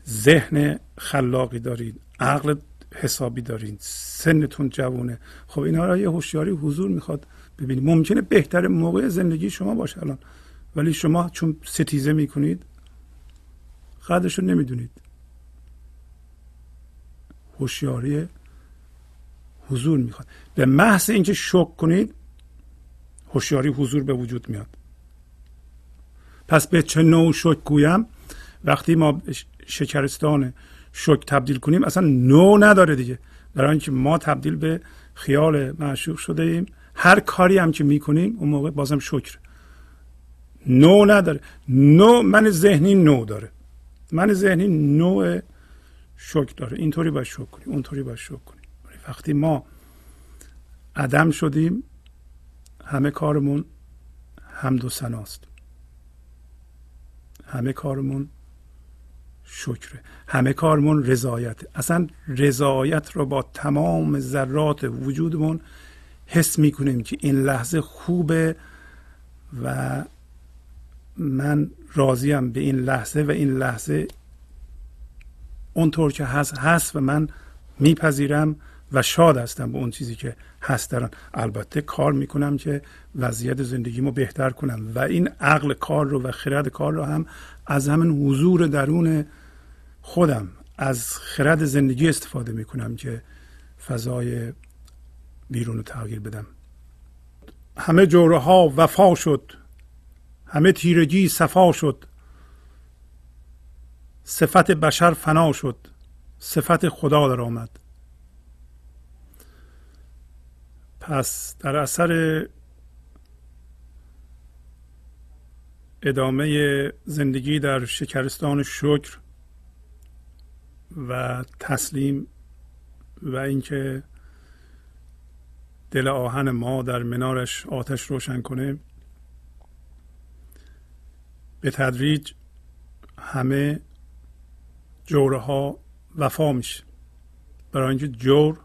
ذهن خلاقی دارین. عقل حسابی دارین. سنتون جوونه. خب اینا را یه هوشیاری حضور می‌خواد ببینید. ممکنه بهتر موقع زندگی شما باشه الان. ولی شما چون ستیزه می‌کنید قدرش رو نمی‌دونید. هوشیاری حضور می‌خواد. به محض اینکه شک کنید هوشیاری حضور به وجود میاد. پس به چه نوع شک گویم؟ وقتی ما شکرستان شک تبدیل کنیم اصلا نو نداره دیگه. برای اینکه ما تبدیل به خیال معشوق شده ایم. هر کاری هم که می‌کنیم اون موقع بازم شکر. نو نداره. نو من ذهنی نو داره. من ذهنی نوع شک داره. اینطوری باید شک کنیم اونطوری باید شک کنیم. وقتی ما عدم شدیم همه کارمون حمد و سناست همه کارمون شکره همه کارمون رضایت. اصلا رضایت رو با تمام ذرات وجودمون حس می‌کنیم که این لحظه خوبه و من راضیم به این لحظه و این لحظه اونطور که هست هست و من میپذیرم و شاد هستم به اون چیزی که هست در البته کار می‌کنم که وضعیت زندگیمو بهتر کنم و این عقل کار رو و خرد کار رو هم از همین حضور درون خودم از خرد زندگی استفاده می‌کنم که فضای بیرون رو تغییر بدم. همه جوره ها وفا شد. همه تیرگی صفا شد. صفت بشر فنا شد. صفت خدا در آمد. پس در اثر ادامه زندگی در شکرستان شکر و تسلیم و اینکه دل آهن ما در منارش آتش روشن کنه. به تدریج همه جوره ها وفا میشه. برای اینکه جور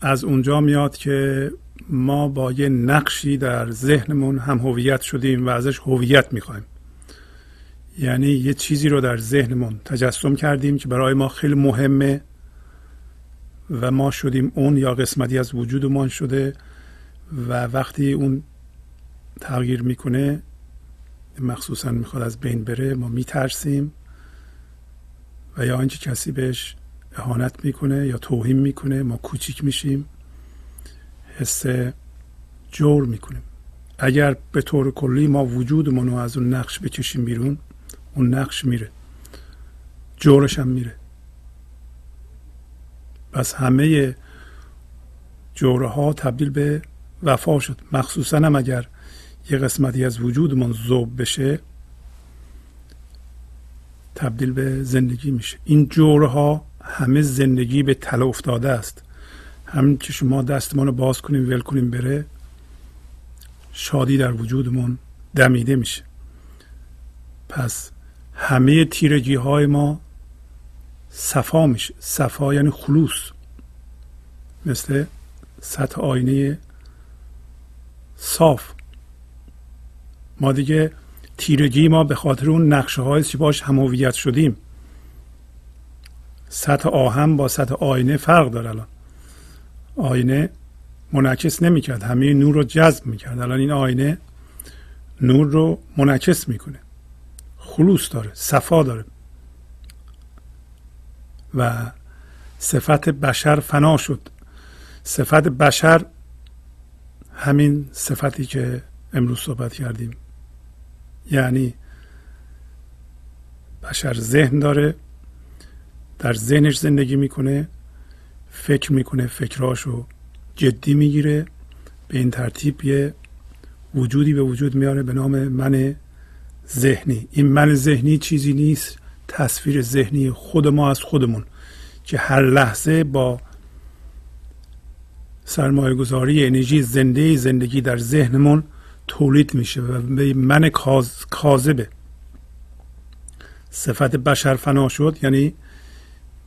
از اونجا میاد که ما با یه نقشی در ذهنمون هم هویت شدیم و ازش هویت می‌خوایم. یعنی یه چیزی رو در ذهنمون تجسم کردیم که برای ما خیلی مهمه و ما شدیم اون یا قسمتی از وجودمان شده و وقتی اون تغییر می‌کنه مخصوصا می‌خواد از بین بره ما میترسیم و یا اینکه کسی بهش اهانت می‌کنه یا توهین می‌کنه ما کوچیک میشیم حس جور می‌کنیم. اگر به طور کلی ما وجودمون رو از اون نقش بکشیم بیرون اون نقش میره. جورش هم میره. پس همه جوره تبدیل به وفا شد. مخصوصا هم اگر یه قسمتی از وجودمون ذوب بشه تبدیل به زندگی میشه. این جوره همه زندگی به تله افتاده است. همین که شما دستمان رو باز کنیم ول کنیم بره شادی در وجودمون دمیده میشه. پس همه تیرگی های ما صفا میشه. صفا یعنی خلوص. مثل سطح آینه صاف. ما دیگه تیرگی ما به خاطر اون نقشه هایی که باش همویت شدیم. سطح آهم با سطح آینه فرق داره الان. آینه منعکس نمی‌کرد. همه نور رو جذب می‌کرد. الان این آینه نور رو منعکس می‌کنه. خلوص داره صفا داره. و صفت بشر فنا شد. صفت بشر همین صفتی که امروز صحبت کردیم. یعنی بشر ذهن داره در ذهنش زندگی می‌کنه فکر می‌کنه فکراشو جدی می‌گیره به این ترتیب یه وجودی به وجود میاره به نام من ذهنی. این من ذهنی چیزی نیست تصویر ذهنی خود ما از خودمون که هر لحظه با سرمایه گذاری انرژی زنده زندگی در ذهنمون تولید میشه و به من کاذبه. صفت بشر فنا شد یعنی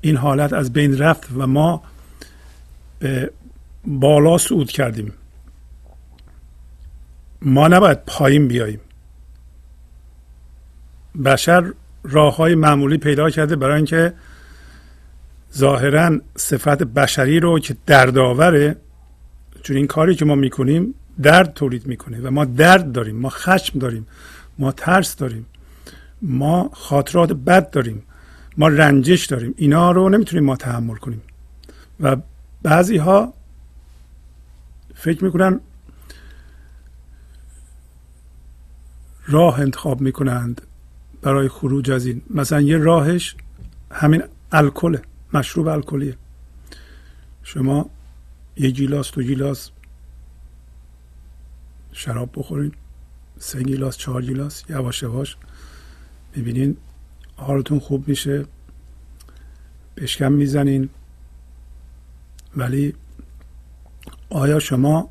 این حالت از بین رفت و ما به بالا صعود کردیم. ما نباید پایین بیاییم. بشر راه های معمولی پیدا کرده برای اینکه ظاهرا صفت بشری رو که دردآوره چون این کاری که ما می‌کنیم درد تولید می‌کنه و ما درد داریم ما خشم داریم ما ترس داریم ما خاطرات بد داریم ما رنجش داریم اینا رو نمی‌تونیم ما تحمل کنیم. و بعضی ها فکر می‌کنن راه انتخاب می‌کنند. برای خروج از این. مثلا یه راهش همین الکل مشروب الکلیه. شما یه گیلاس دو گیلاس شراب بخورین سه گیلاس چهار گیلاس یواش یواش می‌بینین حالتون خوب میشه بشکم می‌زنین. ولی آیا شما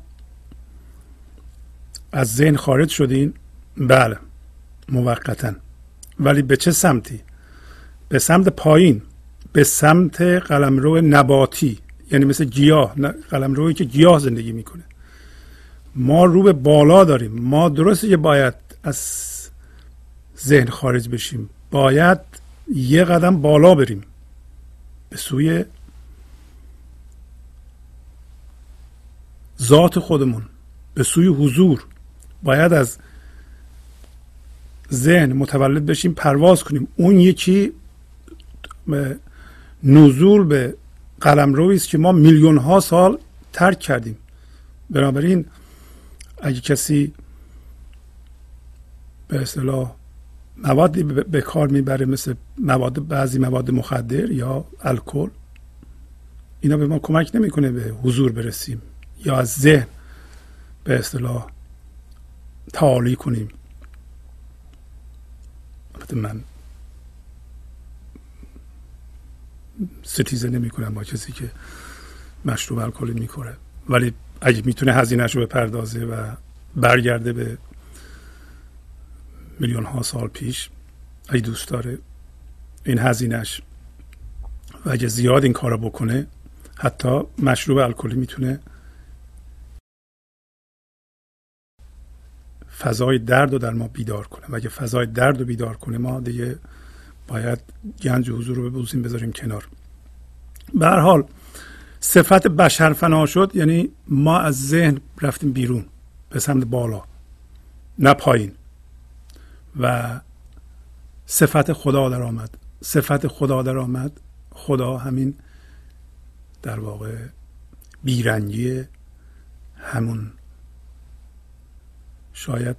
از ذهن خارج شدین؟ بله موقتا. ولی به چه سمتی؟ به سمت پایین. به سمت قلمرو نباتی. یعنی مثل گیاه. قلمرویی که گیاه زندگی می‌کنه. ما رو به بالا داریم. ما درسته که باید از ذهن خارج بشیم. باید یه قدم بالا بریم. به سوی ذات خودمون. به سوی حضور. باید از ذهن متولد بشیم پرواز کنیم. اون یکی نزول به قلم است که ما میلیون ها سال ترک کردیم. بنابراین اگه کسی به اصطلاح موادی به کار می‌بره مثل مواد بعضی مواد مخدر یا الکل اینا به ما کمک نمی‌کنه به حضور برسیم یا از ذهن به اصطلاح تعالی کنیم. من ستیزه نمی کنم با کسی که مشروب الکلی می‌کنه ولی اگه می‌تونه هزینهش رو بپردازه و برگرده به میلیون ها سال پیش اگه دوست داره این هزینهش و اگه زیاد این کار بکنه حتی مشروب الکلی می‌تونه فضای درد رو در ما بیدار کنه. و اگه فضای درد رو بیدار کنه ما دیگه باید گنج حضور رو ببوزیم بذاریم کنار. به هر حال صفت بشر فنا شد یعنی ما از ذهن رفتیم بیرون به سمت بالا نه پایین. و صفت خدا در آمد. صفت خدا در آمد. خدا همین در واقع بیرنگی همون شاید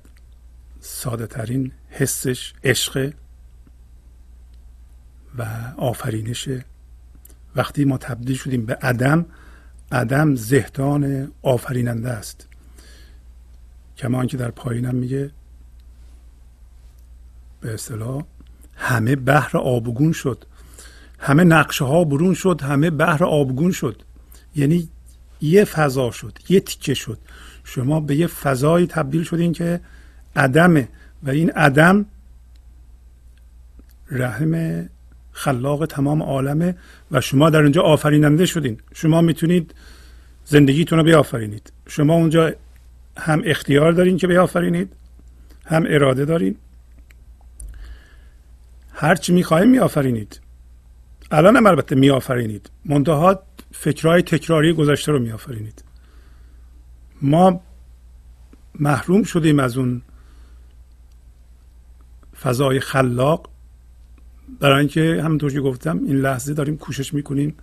ساده ترین حسش عشق و آفرینشه وقتی ما تبدیل شدیم به عدم عدم زهدان آفریننده است. کما که در پایینم میگه به اصطلاح همه بحر آبگون شد. همه نقشه ها برون شد همه بحر آبگون شد. یعنی یه فضا شد یه تیکه شد. شما به یه فضایی تبدیل شدین که عدمه و این عدم رحم خلاق تمام عالمه و شما در اونجا آفریننده شدین. شما می‌تونید زندگیتون رو بیافرینید. شما اونجا هم اختیار دارین که بیافرینید هم اراده دارین. هرچی می‌خواهیم میآفرینید. الان هم البته میآفرینید. منتها فکرهای تکراری گذشته رو میآفرینید. ما محروم شدیم از اون فضای خلاق. برای اینکه همونطور که گفتم این لحظه داریم کوشش می‌کنیم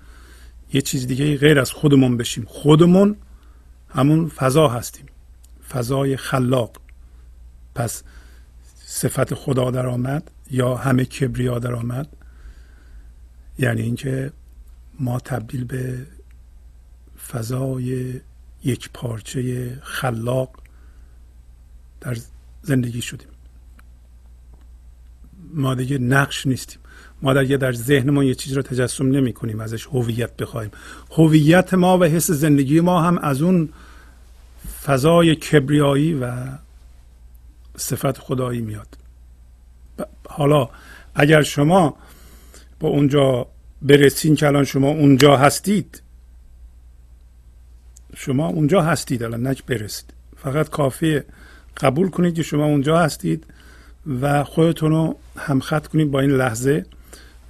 یه چیز دیگه غیر از خودمون بشیم. خودمون همون فضا هستیم. فضای خلاق. پس صفت خدا در آمد یا همه کبریا در آمد؟ یعنی اینکه ما تبدیل به فضای یک پارچه خلاق در زندگی شدیم. ما دیگه نقش نیستیم. ما در یه در ذهنمون یه چیز رو تجسم نمی کنیم ازش هویت بخوایم. هویت ما و حس زندگی ما هم از اون فضای کبریایی و صفت خدایی میاد. حالا اگر شما با اونجا برسین که الان شما اونجا هستید شما اونجا هستید الان نک برسید فقط کافیه قبول کنید که شما اونجا هستید و خودتون رو همخط کنید با این لحظه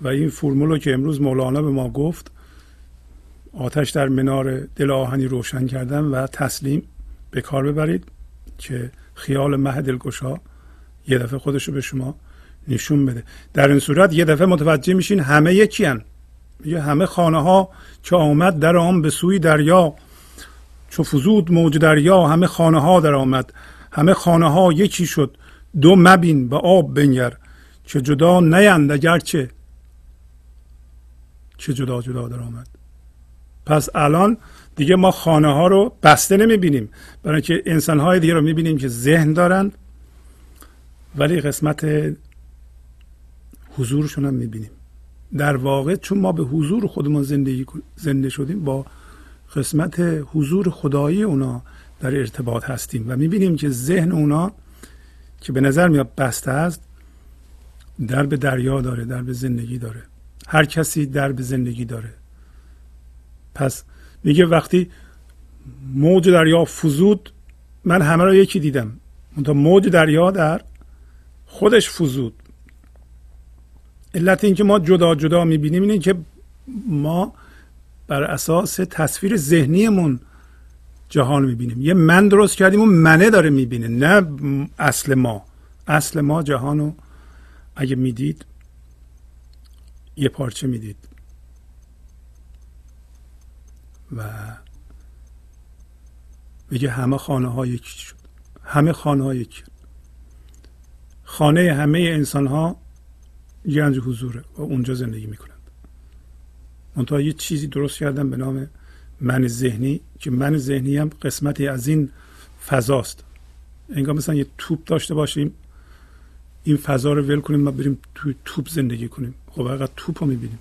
و این فرمول که امروز مولانا به ما گفت آتش در منار دل آهنی روشن کردن و تسلیم به کار ببرید که خیال مه دلگشا یه دفعه خودش رو به شما نشون بده در این صورت یه دفعه متوجه میشین همه یکی هن. همه خانه ها که آمد در آن به سوی دریا چو فزود موج دریا همه خانه ها در آمد همه خانه ها یکی شد. دو مبین به آب بنگر. چه جدا نیند اگرچه. چه جدا جدا در آمد پس الان دیگه ما خانه ها رو بسته نمی‌بینیم. برای اینکه انسان های دیگه رو می‌بینیم که ذهن دارند ولی قسمت حضورشون هم می‌بینیم. در واقع چون ما به حضور خودمون زندگی زنده شدیم با قسمت حضور خدایی اونا در ارتباط هستیم و می‌بینیم که ذهن اونا که به نظر میاد بسته است در به دریا داره در به زندگی داره. هر کسی در به زندگی داره. پس میگه وقتی موج دریا فزود من همه را یکی دیدم. منتها موج دریا در خودش فزود. علت اینکه ما جدا جدا می‌بینیم اینه که ما بر اساس تصویر ذهنیمون جهان می‌بینیم. یه من درست کردیم و منه داره می‌بینه نه اصل ما. اصل ما جهان رو اگه می‌دید یه پارچه می‌دید. و میگه همه خانه ها یکی شد. همه خانه ها یکی خانه همه انسان ها گنج حضوره و اونجا زندگی می‌کنند منتها یه چیزی درست کردن به نام من ذهنی که من ذهنی هم قسمتی از این فضاست. انگار مثلا یه توپ داشته باشیم این فضا رو ول کنیم و بریم توی توپ زندگی کنیم. خب اگر توپ رو می‌بینیم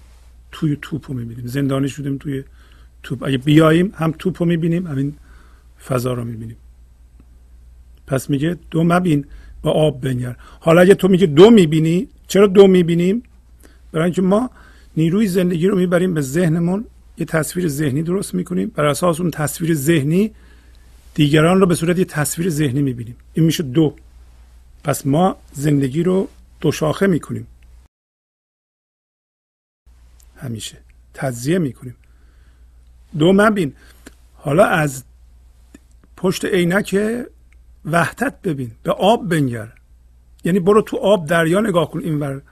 توی توپ رو می‌بینیم. زندانی شدیم توی توپ. اگه بیاییم هم توپ رو می‌بینیم همین فضا رو می‌بینیم. پس میگه دو مبین با آب بنگر. حالا اگه تو میگه دو می‌بینی چرا دو می‌بینیم؟ برای اینکه ما نیروی زندگی رو می‌بریم به ذهنمون یه تصویر ذهنی درست می‌کنیم. بر اساس اون تصویر ذهنی دیگران رو به صورت یه تصویر ذهنی می‌بینیم. این میشه دو. پس ما زندگی رو دو شاخه می‌کنیم. همیشه تجزیه می‌کنیم. دو مبین. حالا از پشت عینک وحدت ببین. به آب بنگر. یعنی برو تو آب دریا نگاه کن اینور.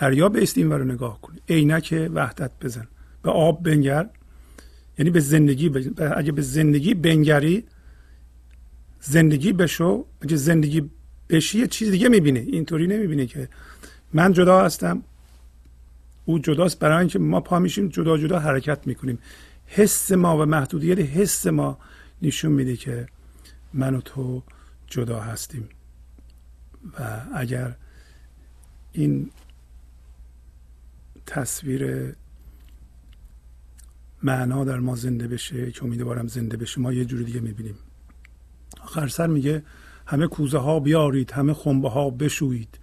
دریا بیست اینور رو نگاه کن عینک وحدت بزن. به آب بنگر. یعنی به زندگی بجن. اگه به زندگی بنگری زندگی بشو اگه زندگی بشی یه چیز دیگه می‌بینه اینطوری نمی‌بینه که من جدا هستم. او جداست. برای اینکه ما پا میشیم جدا جدا حرکت می‌کنیم. حس ما و محدودیت حس ما نشون میده که من و تو جدا هستیم. و اگر این تصویر معنا در ما زنده بشه که امیدوارم زنده بشه. ما یه جوری دیگه می‌بینیم. آخر سر میگه همه کوزه ها بیارید همه خنبه ها بشویید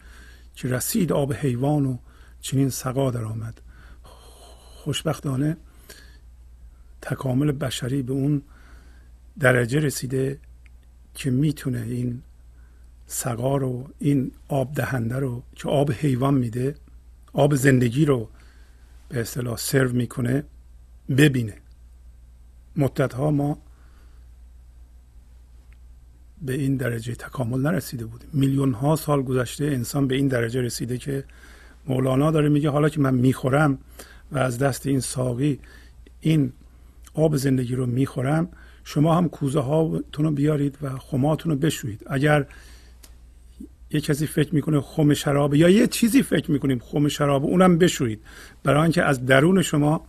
که رسید آب حیوان و چنین سقا در آمد. خوشبختانه تکامل بشری به اون درجه رسیده که می‌تونه این سقا رو این آب دهنده رو که آب حیوان میده آب زندگی رو به اصطلاح سرو می‌کنه ببینه. مدت ها ما به این درجه تکامل نرسیده بودیم. میلیون ها سال گذشته انسان به این درجه رسیده که مولانا داره میگه حالا که من می‌خورم و از دست این ساقی این آب زندگی رو می‌خورم شما هم کوزه هاتون رو بیارید و خماتون رو بشویید. اگر یه کسی فکر می‌کنه خم شراب یا یه چیزی فکر می‌کنیم خم شراب اونم بشویید. برای اینکه از درون شما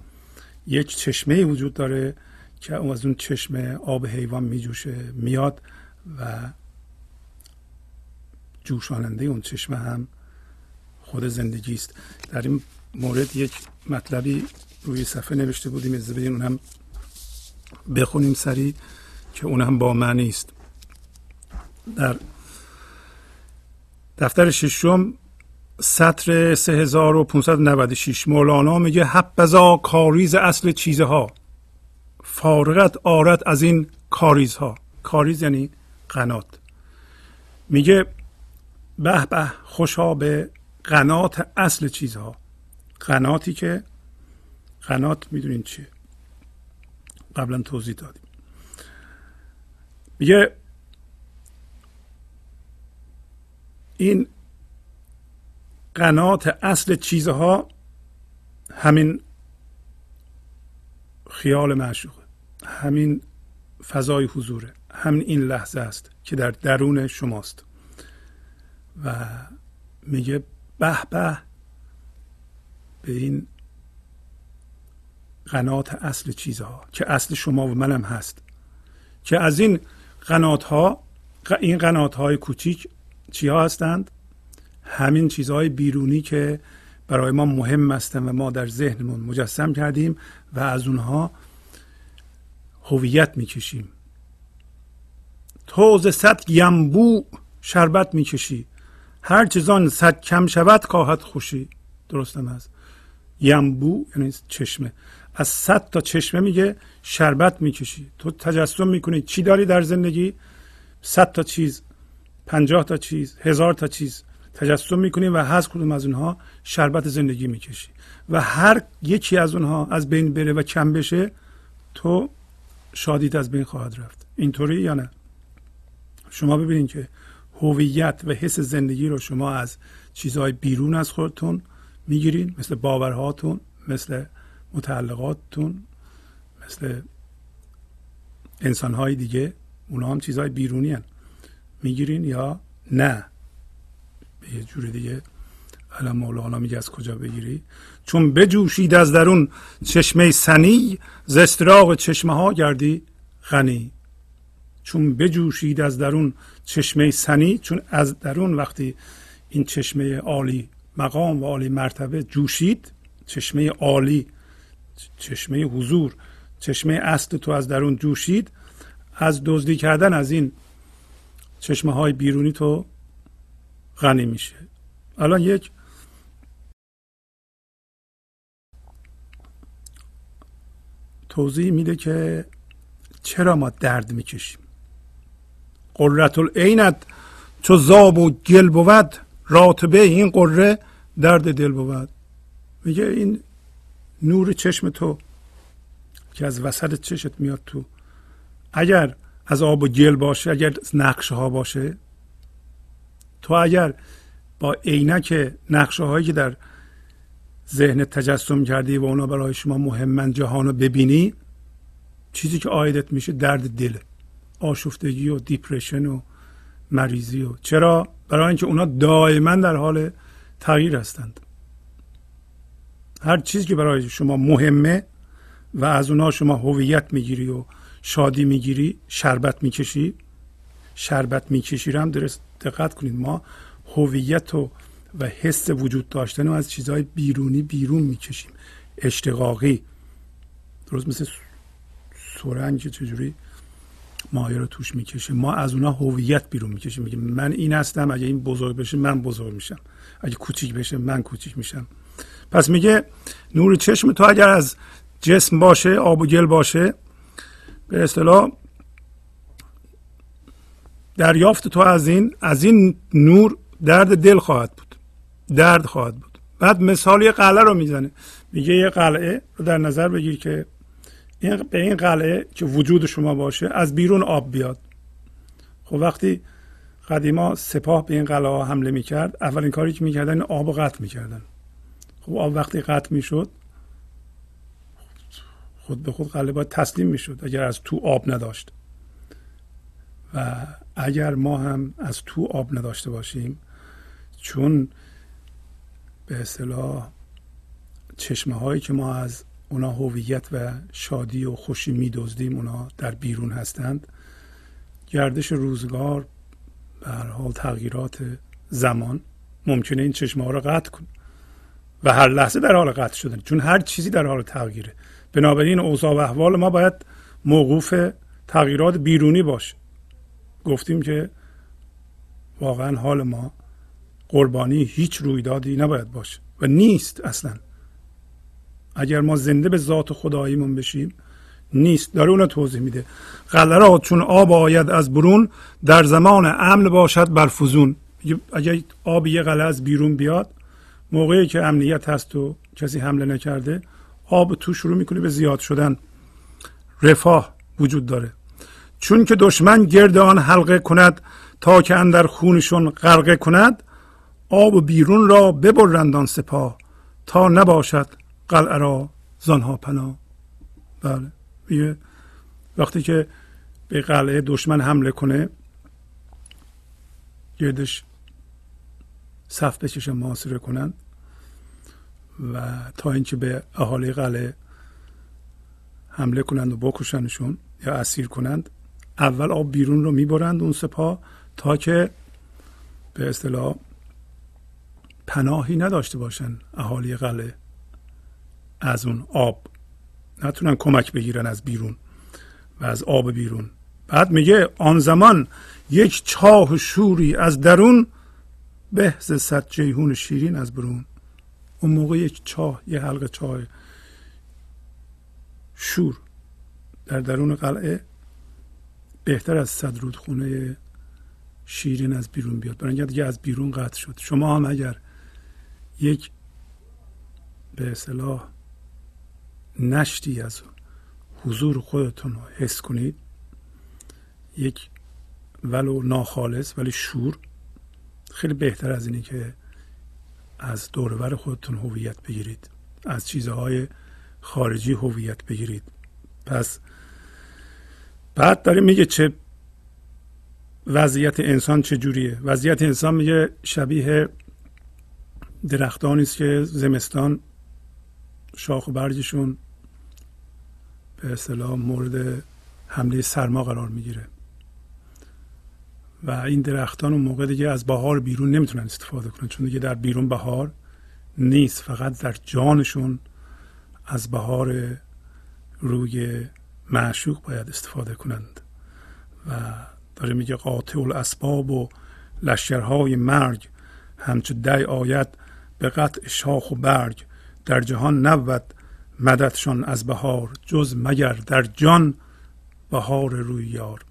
یک چشمه وجود داره که از اون چشمه آب حیوان میجوشه میاد و جوشاننده اون چشمه هم خود زندگی است. در این مورد یک مطلبی روی صفحه نوشته بودیم از بدین اون هم بخونیم سریع که اون هم با معنی است. در دفتر ششم سطر 3596 مولانا میگه حبذا کاریز اصل چیزها. فارغت آرد از این کاریزها. کاریز یعنی قنات. میگه به به خوشا به قنات اصل چیزها. قناتی که قنات می‌دونین چیه؟ قبلا توضیح دادیم. میگه این قنات اصل چیزها همین خیال معشوقه. همین فضای حضوره. همین این لحظه است که در درون شماست. و میگه به به به این قنات اصل چیزها که اصل شما و منم هست. که از این قنات ها این قنات های کوچیک چی ها هستند؟ همین چیزهای بیرونی که برای ما مهم هستند و ما در ذهنمون مجسم کردیم و از اونها هویت می‌کشیم. تو ز صد یمبو شربت می‌کشی. هر چیزان صد کم شود کاهد خوشی. درستم هست. یمبو یعنی چشمه. از صد تا چشمه میگه شربت می‌کشی. تو تجسم می‌کنی. چی داری در زندگی؟ صد تا چیز. پنجاه تا چیز هزار تا چیز تجسم می‌کنی و هر کدوم از اونها شربت زندگی می‌کشی. و هر یکی از اونها از بین بره و کم بشه تو شادیت از بین خواهد رفت. اینطوری یا نه؟ شما ببینید که هویت و حس زندگی رو شما از چیزهای بیرون از خودتون می‌گیرین مثل باورهاتون مثل متعلقاتتون مثل انسانهای دیگه اونا هم چیزهای بیرونی هن. می‌گیرین یا نه؟ به یه جور دیگه الان مولانا میگه از کجا بگیری؟ چون بجوشید از درون چشمه سنی زستراغ چشمه ها گردی غنی. چون بجوشید از درون چشمه سنی چون از درون وقتی این چشمه عالی مقام و عالی مرتبه جوشید چشمه عالی چشمه حضور چشمه اصل تو از درون جوشید از دزدی کردن از این چشمه های بیرونی تو غنی میشه. الان یک توضیح میده که چرا ما درد می‌کشیم. قررت العینت چو زاب و گل بود راتبه این قره درد دل بود. میگه این نور چشم تو که از وسط چشت میاد تو. اگر از آب و گل باشه اگر نقشه ها باشه. تو اگر با عینک نقشه هایی که در ذهن تجسم کردی و اونا برای شما مهمن جهان رو ببینی چیزی که آیدت میشه درد دله آشفتگی و دیپریشن و مریضی و. چرا؟ برای اینکه اونا دائما در حال تغییر هستند. هر چیزی که برای شما مهمه و از اونها شما هویت می‌گیری و شادی می‌گیری شربت می‌کشی. شربت می‌کشی رو هم درست دقت کنید. ما هویت و و حس وجود داشتن و از چیزهای بیرونی بیرون می‌کشیم. اشتقاقی. درست مثل سرنگ چجوری مایه رو توش می‌کشیم ما از اونها هویت بیرون می‌کشیم. میگیم من این هستم اگه این بزرگ بشه من بزرگ میشم. اگه کوچیک بشه من کوچیک میشم. پس میگه نور چشم تو اگر از جسم باشه آب و گل باشه به اصطلاح دریافت تو از این از این نور درد دل خواهد بود. درد خواهد بود. بعد مثال یه قلعه رو می‌زنه. میگه یه قلعه رو در نظر بگیر که این به این قلعه که وجود شما باشه از بیرون آب بیاد. خب وقتی قدیما سپاه به این قلعه ها حمله می‌کرد اولین کاری که می‌کردن آب قطع می‌کردن. خب آب وقتی قطع می‌شد خود به خود قلعه باید تسلیم می‌شد اگر از تو آب نداشت. و اگر ما هم از تو آب نداشته باشیم چون به اصطلاح چشمه هایی که ما از اونا هویت و شادی و خوشی میدزدیم اونا در بیرون هستند گردش روزگار به هر حال تغییرات زمان ممکنه این چشمه ها رو قطع کن و هر لحظه در حال قطع شدن چون هر چیزی در حال تغییره. بنابراین اوضاع و احوال ما باید موقوف تغییرات بیرونی باشه. گفتیم که واقعا حال ما قربانی هیچ رویدادی نباید باشه و نیست اصلا. اگر ما زنده به ذات خداییمون بشیم نیست. داره اونو توضیح میده. قلرات چون آب آید از برون در زمان امن باشد بر فزون. اگر آب یه قلعه از بیرون بیاد موقعی که امنیت هست و کسی حمله نکرده آب تو شروع می‌کنه به زیاد شدن. رفاه وجود داره. چون که دشمن گرد آن حلقه کند تا که اندر خونشون غرقه کند آب و بیرون را ببرند سپاه تا نباشد قلعه را زانها پناه. بله. وقتی که به قلعه دشمن حمله کنه گردش صف بچشن محاصره کنند و تا اینکه به اهالی قلعه حمله کنند و بکشنشون یا اسیر کنند اول آب بیرون رو می‌برند اون سپاه تا که به اصطلاح پناهی نداشته باشن اهالی قلعه از اون آب. نتونن کمک بگیرن از بیرون و از آب بیرون. بعد میگه آن زمان یک چاه شوری از درون به ز صد جیهون شیرین از برون. اون موقع یک چاه یه حلقه چاه شور در درون قلعه بهتر از صد رودخونه شیرین از بیرون بیاد. برای دیگه از بیرون قطع شد. شما هم اگر یک به اصطلاح نشتی از حضور خودتون رو حس کنید یک ولو ناخالص ولی شور خیلی بهتر از اینه که از دورور خودتون هویت بگیرید. از چیزهای خارجی هویت بگیرید. پس بعد داره میگه چه وضعیت انسان چه جوریه وضعیت انسان میگه شبیه درختانی است که زمستان شاخ و برگشون به اصطلاح مورد حمله سرما قرار می‌گیره. و این درختان اون موقع دیگه از بهار بیرون نمی‌تونن استفاده کنن چون دیگه در بیرون بهار نیست فقط در جانشون از بهار روی معشوق باید استفاده کنند. و داره میگه قاطع الاسباب و لشکرهای مرگ همچو دی آید به قطع شاخ و برگ. در جهان نبود مددشان از بهار جز مگر در جان بهار روی یار.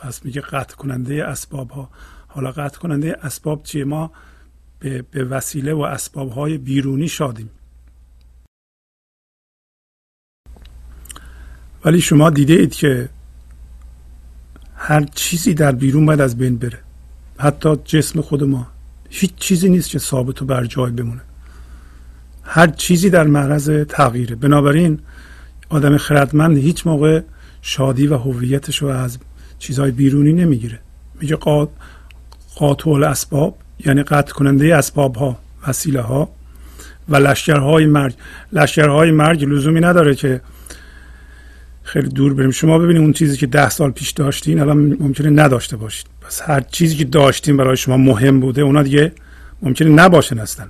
پس میگه قطع کننده اسباب ها. حالا قطع کننده اسباب چیه؟ ما به, به وسیله و اسباب های بیرونی شادیم. ولی شما دیده اید که هر چیزی در بیرون باید از بین بره. حتی جسم خود ما. هیچ چیزی نیست که ثابت و بر جای بمونه. هر چیزی در معرض تغییره. بنابراین آدم خردمند هیچ موقع شادی و هویتش رو از چیزهای بیرونی نمی‌گیره. میگه قاطع الاسباب یعنی قطع کننده اسباب ها وسیله ها و لشکرهای مرگ. لشکرهای مرگ لزومی نداره که خیلی دور بریم. شما ببینید اون چیزی که ده سال پیش داشتین الان ممکنه نداشته باشید. پس هر چیزی که داشتین برای شما مهم بوده اونا دیگه ممکنه نباشن هستن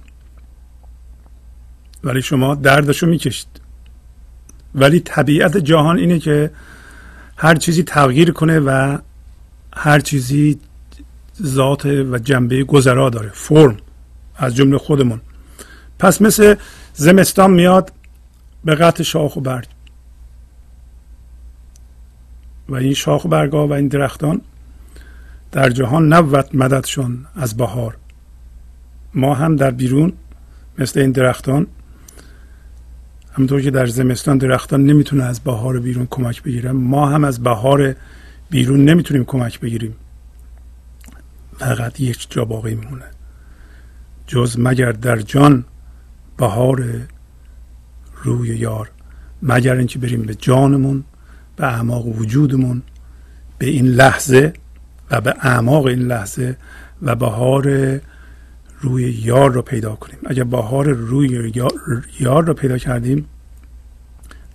ولی شما دردشو می‌کشید. ولی طبیعت جهان اینه که هر چیزی تغییر کنه و هر چیزی ذات و جنبه گذرا داره فرم از جمله خودمون. پس مثل زمستان میاد به قطع شاخ و برگ. و این شاخ و برگا و این درختان در جهان نبود مددشون از بهار. ما هم در بیرون مثل این درختان همونطور که در زمستان درختان نمی‌تونه از بهار بیرون کمک بگیرن ما هم از بهار بیرون نمی‌تونیم کمک بگیریم. فقط یک جا باقی میمونه. جز مگر در جان بهار روی یار مگر اینکه بریم به جانمون به اعماق وجودمون به این لحظه و به اعماق این لحظه و بهار روی یار رو پیدا کنیم. اگر بهار روی یار رو پیدا کردیم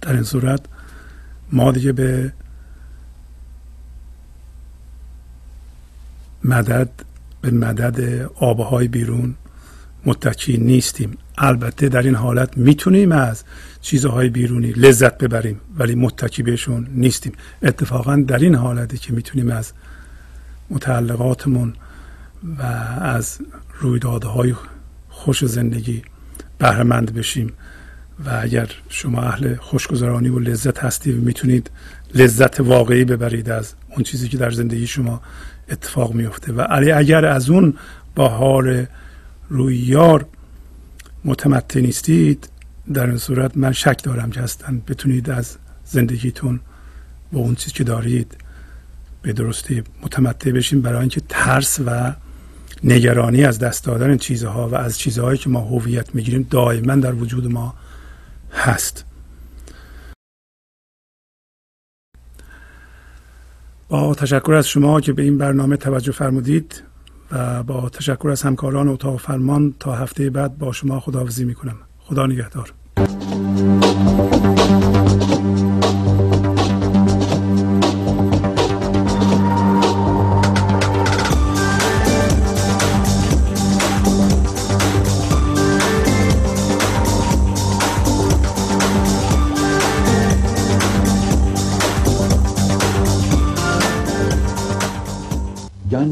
در این صورت ما دیگه به مدد به مدد آبهای بیرون متکی نیستیم. البته در این حالت می‌تونیم از چیزهای بیرونی لذت ببریم ولی متکی بهشون نیستیم. اتفاقا در این حالتی که می‌تونیم از متعلقاتمون و از رویدادهای خوش زندگی بهرهمند بشیم. و اگر شما اهل خوشگذرانی و لذت هستید می‌تونید لذت واقعی ببرید از اون چیزی که در زندگی شما اتفاق میفته و اگر از اون با حال روی یار متمتع نیستید در این صورت من شک دارم که هستن. بتونید از زندگیتون با اون چیزی که دارید به درستی متمتع بشیم برای اینکه ترس و نگرانی از دست دادن چیزها و از چیزهایی که ما هویت می‌گیریم دائما در وجود ما هست. با تشکر از شما که به این برنامه توجه فرمودید و با تشکر از همکاران اتاق فرمان تا هفته بعد با شما خداحافظی می‌کنم. خدا نگهدار.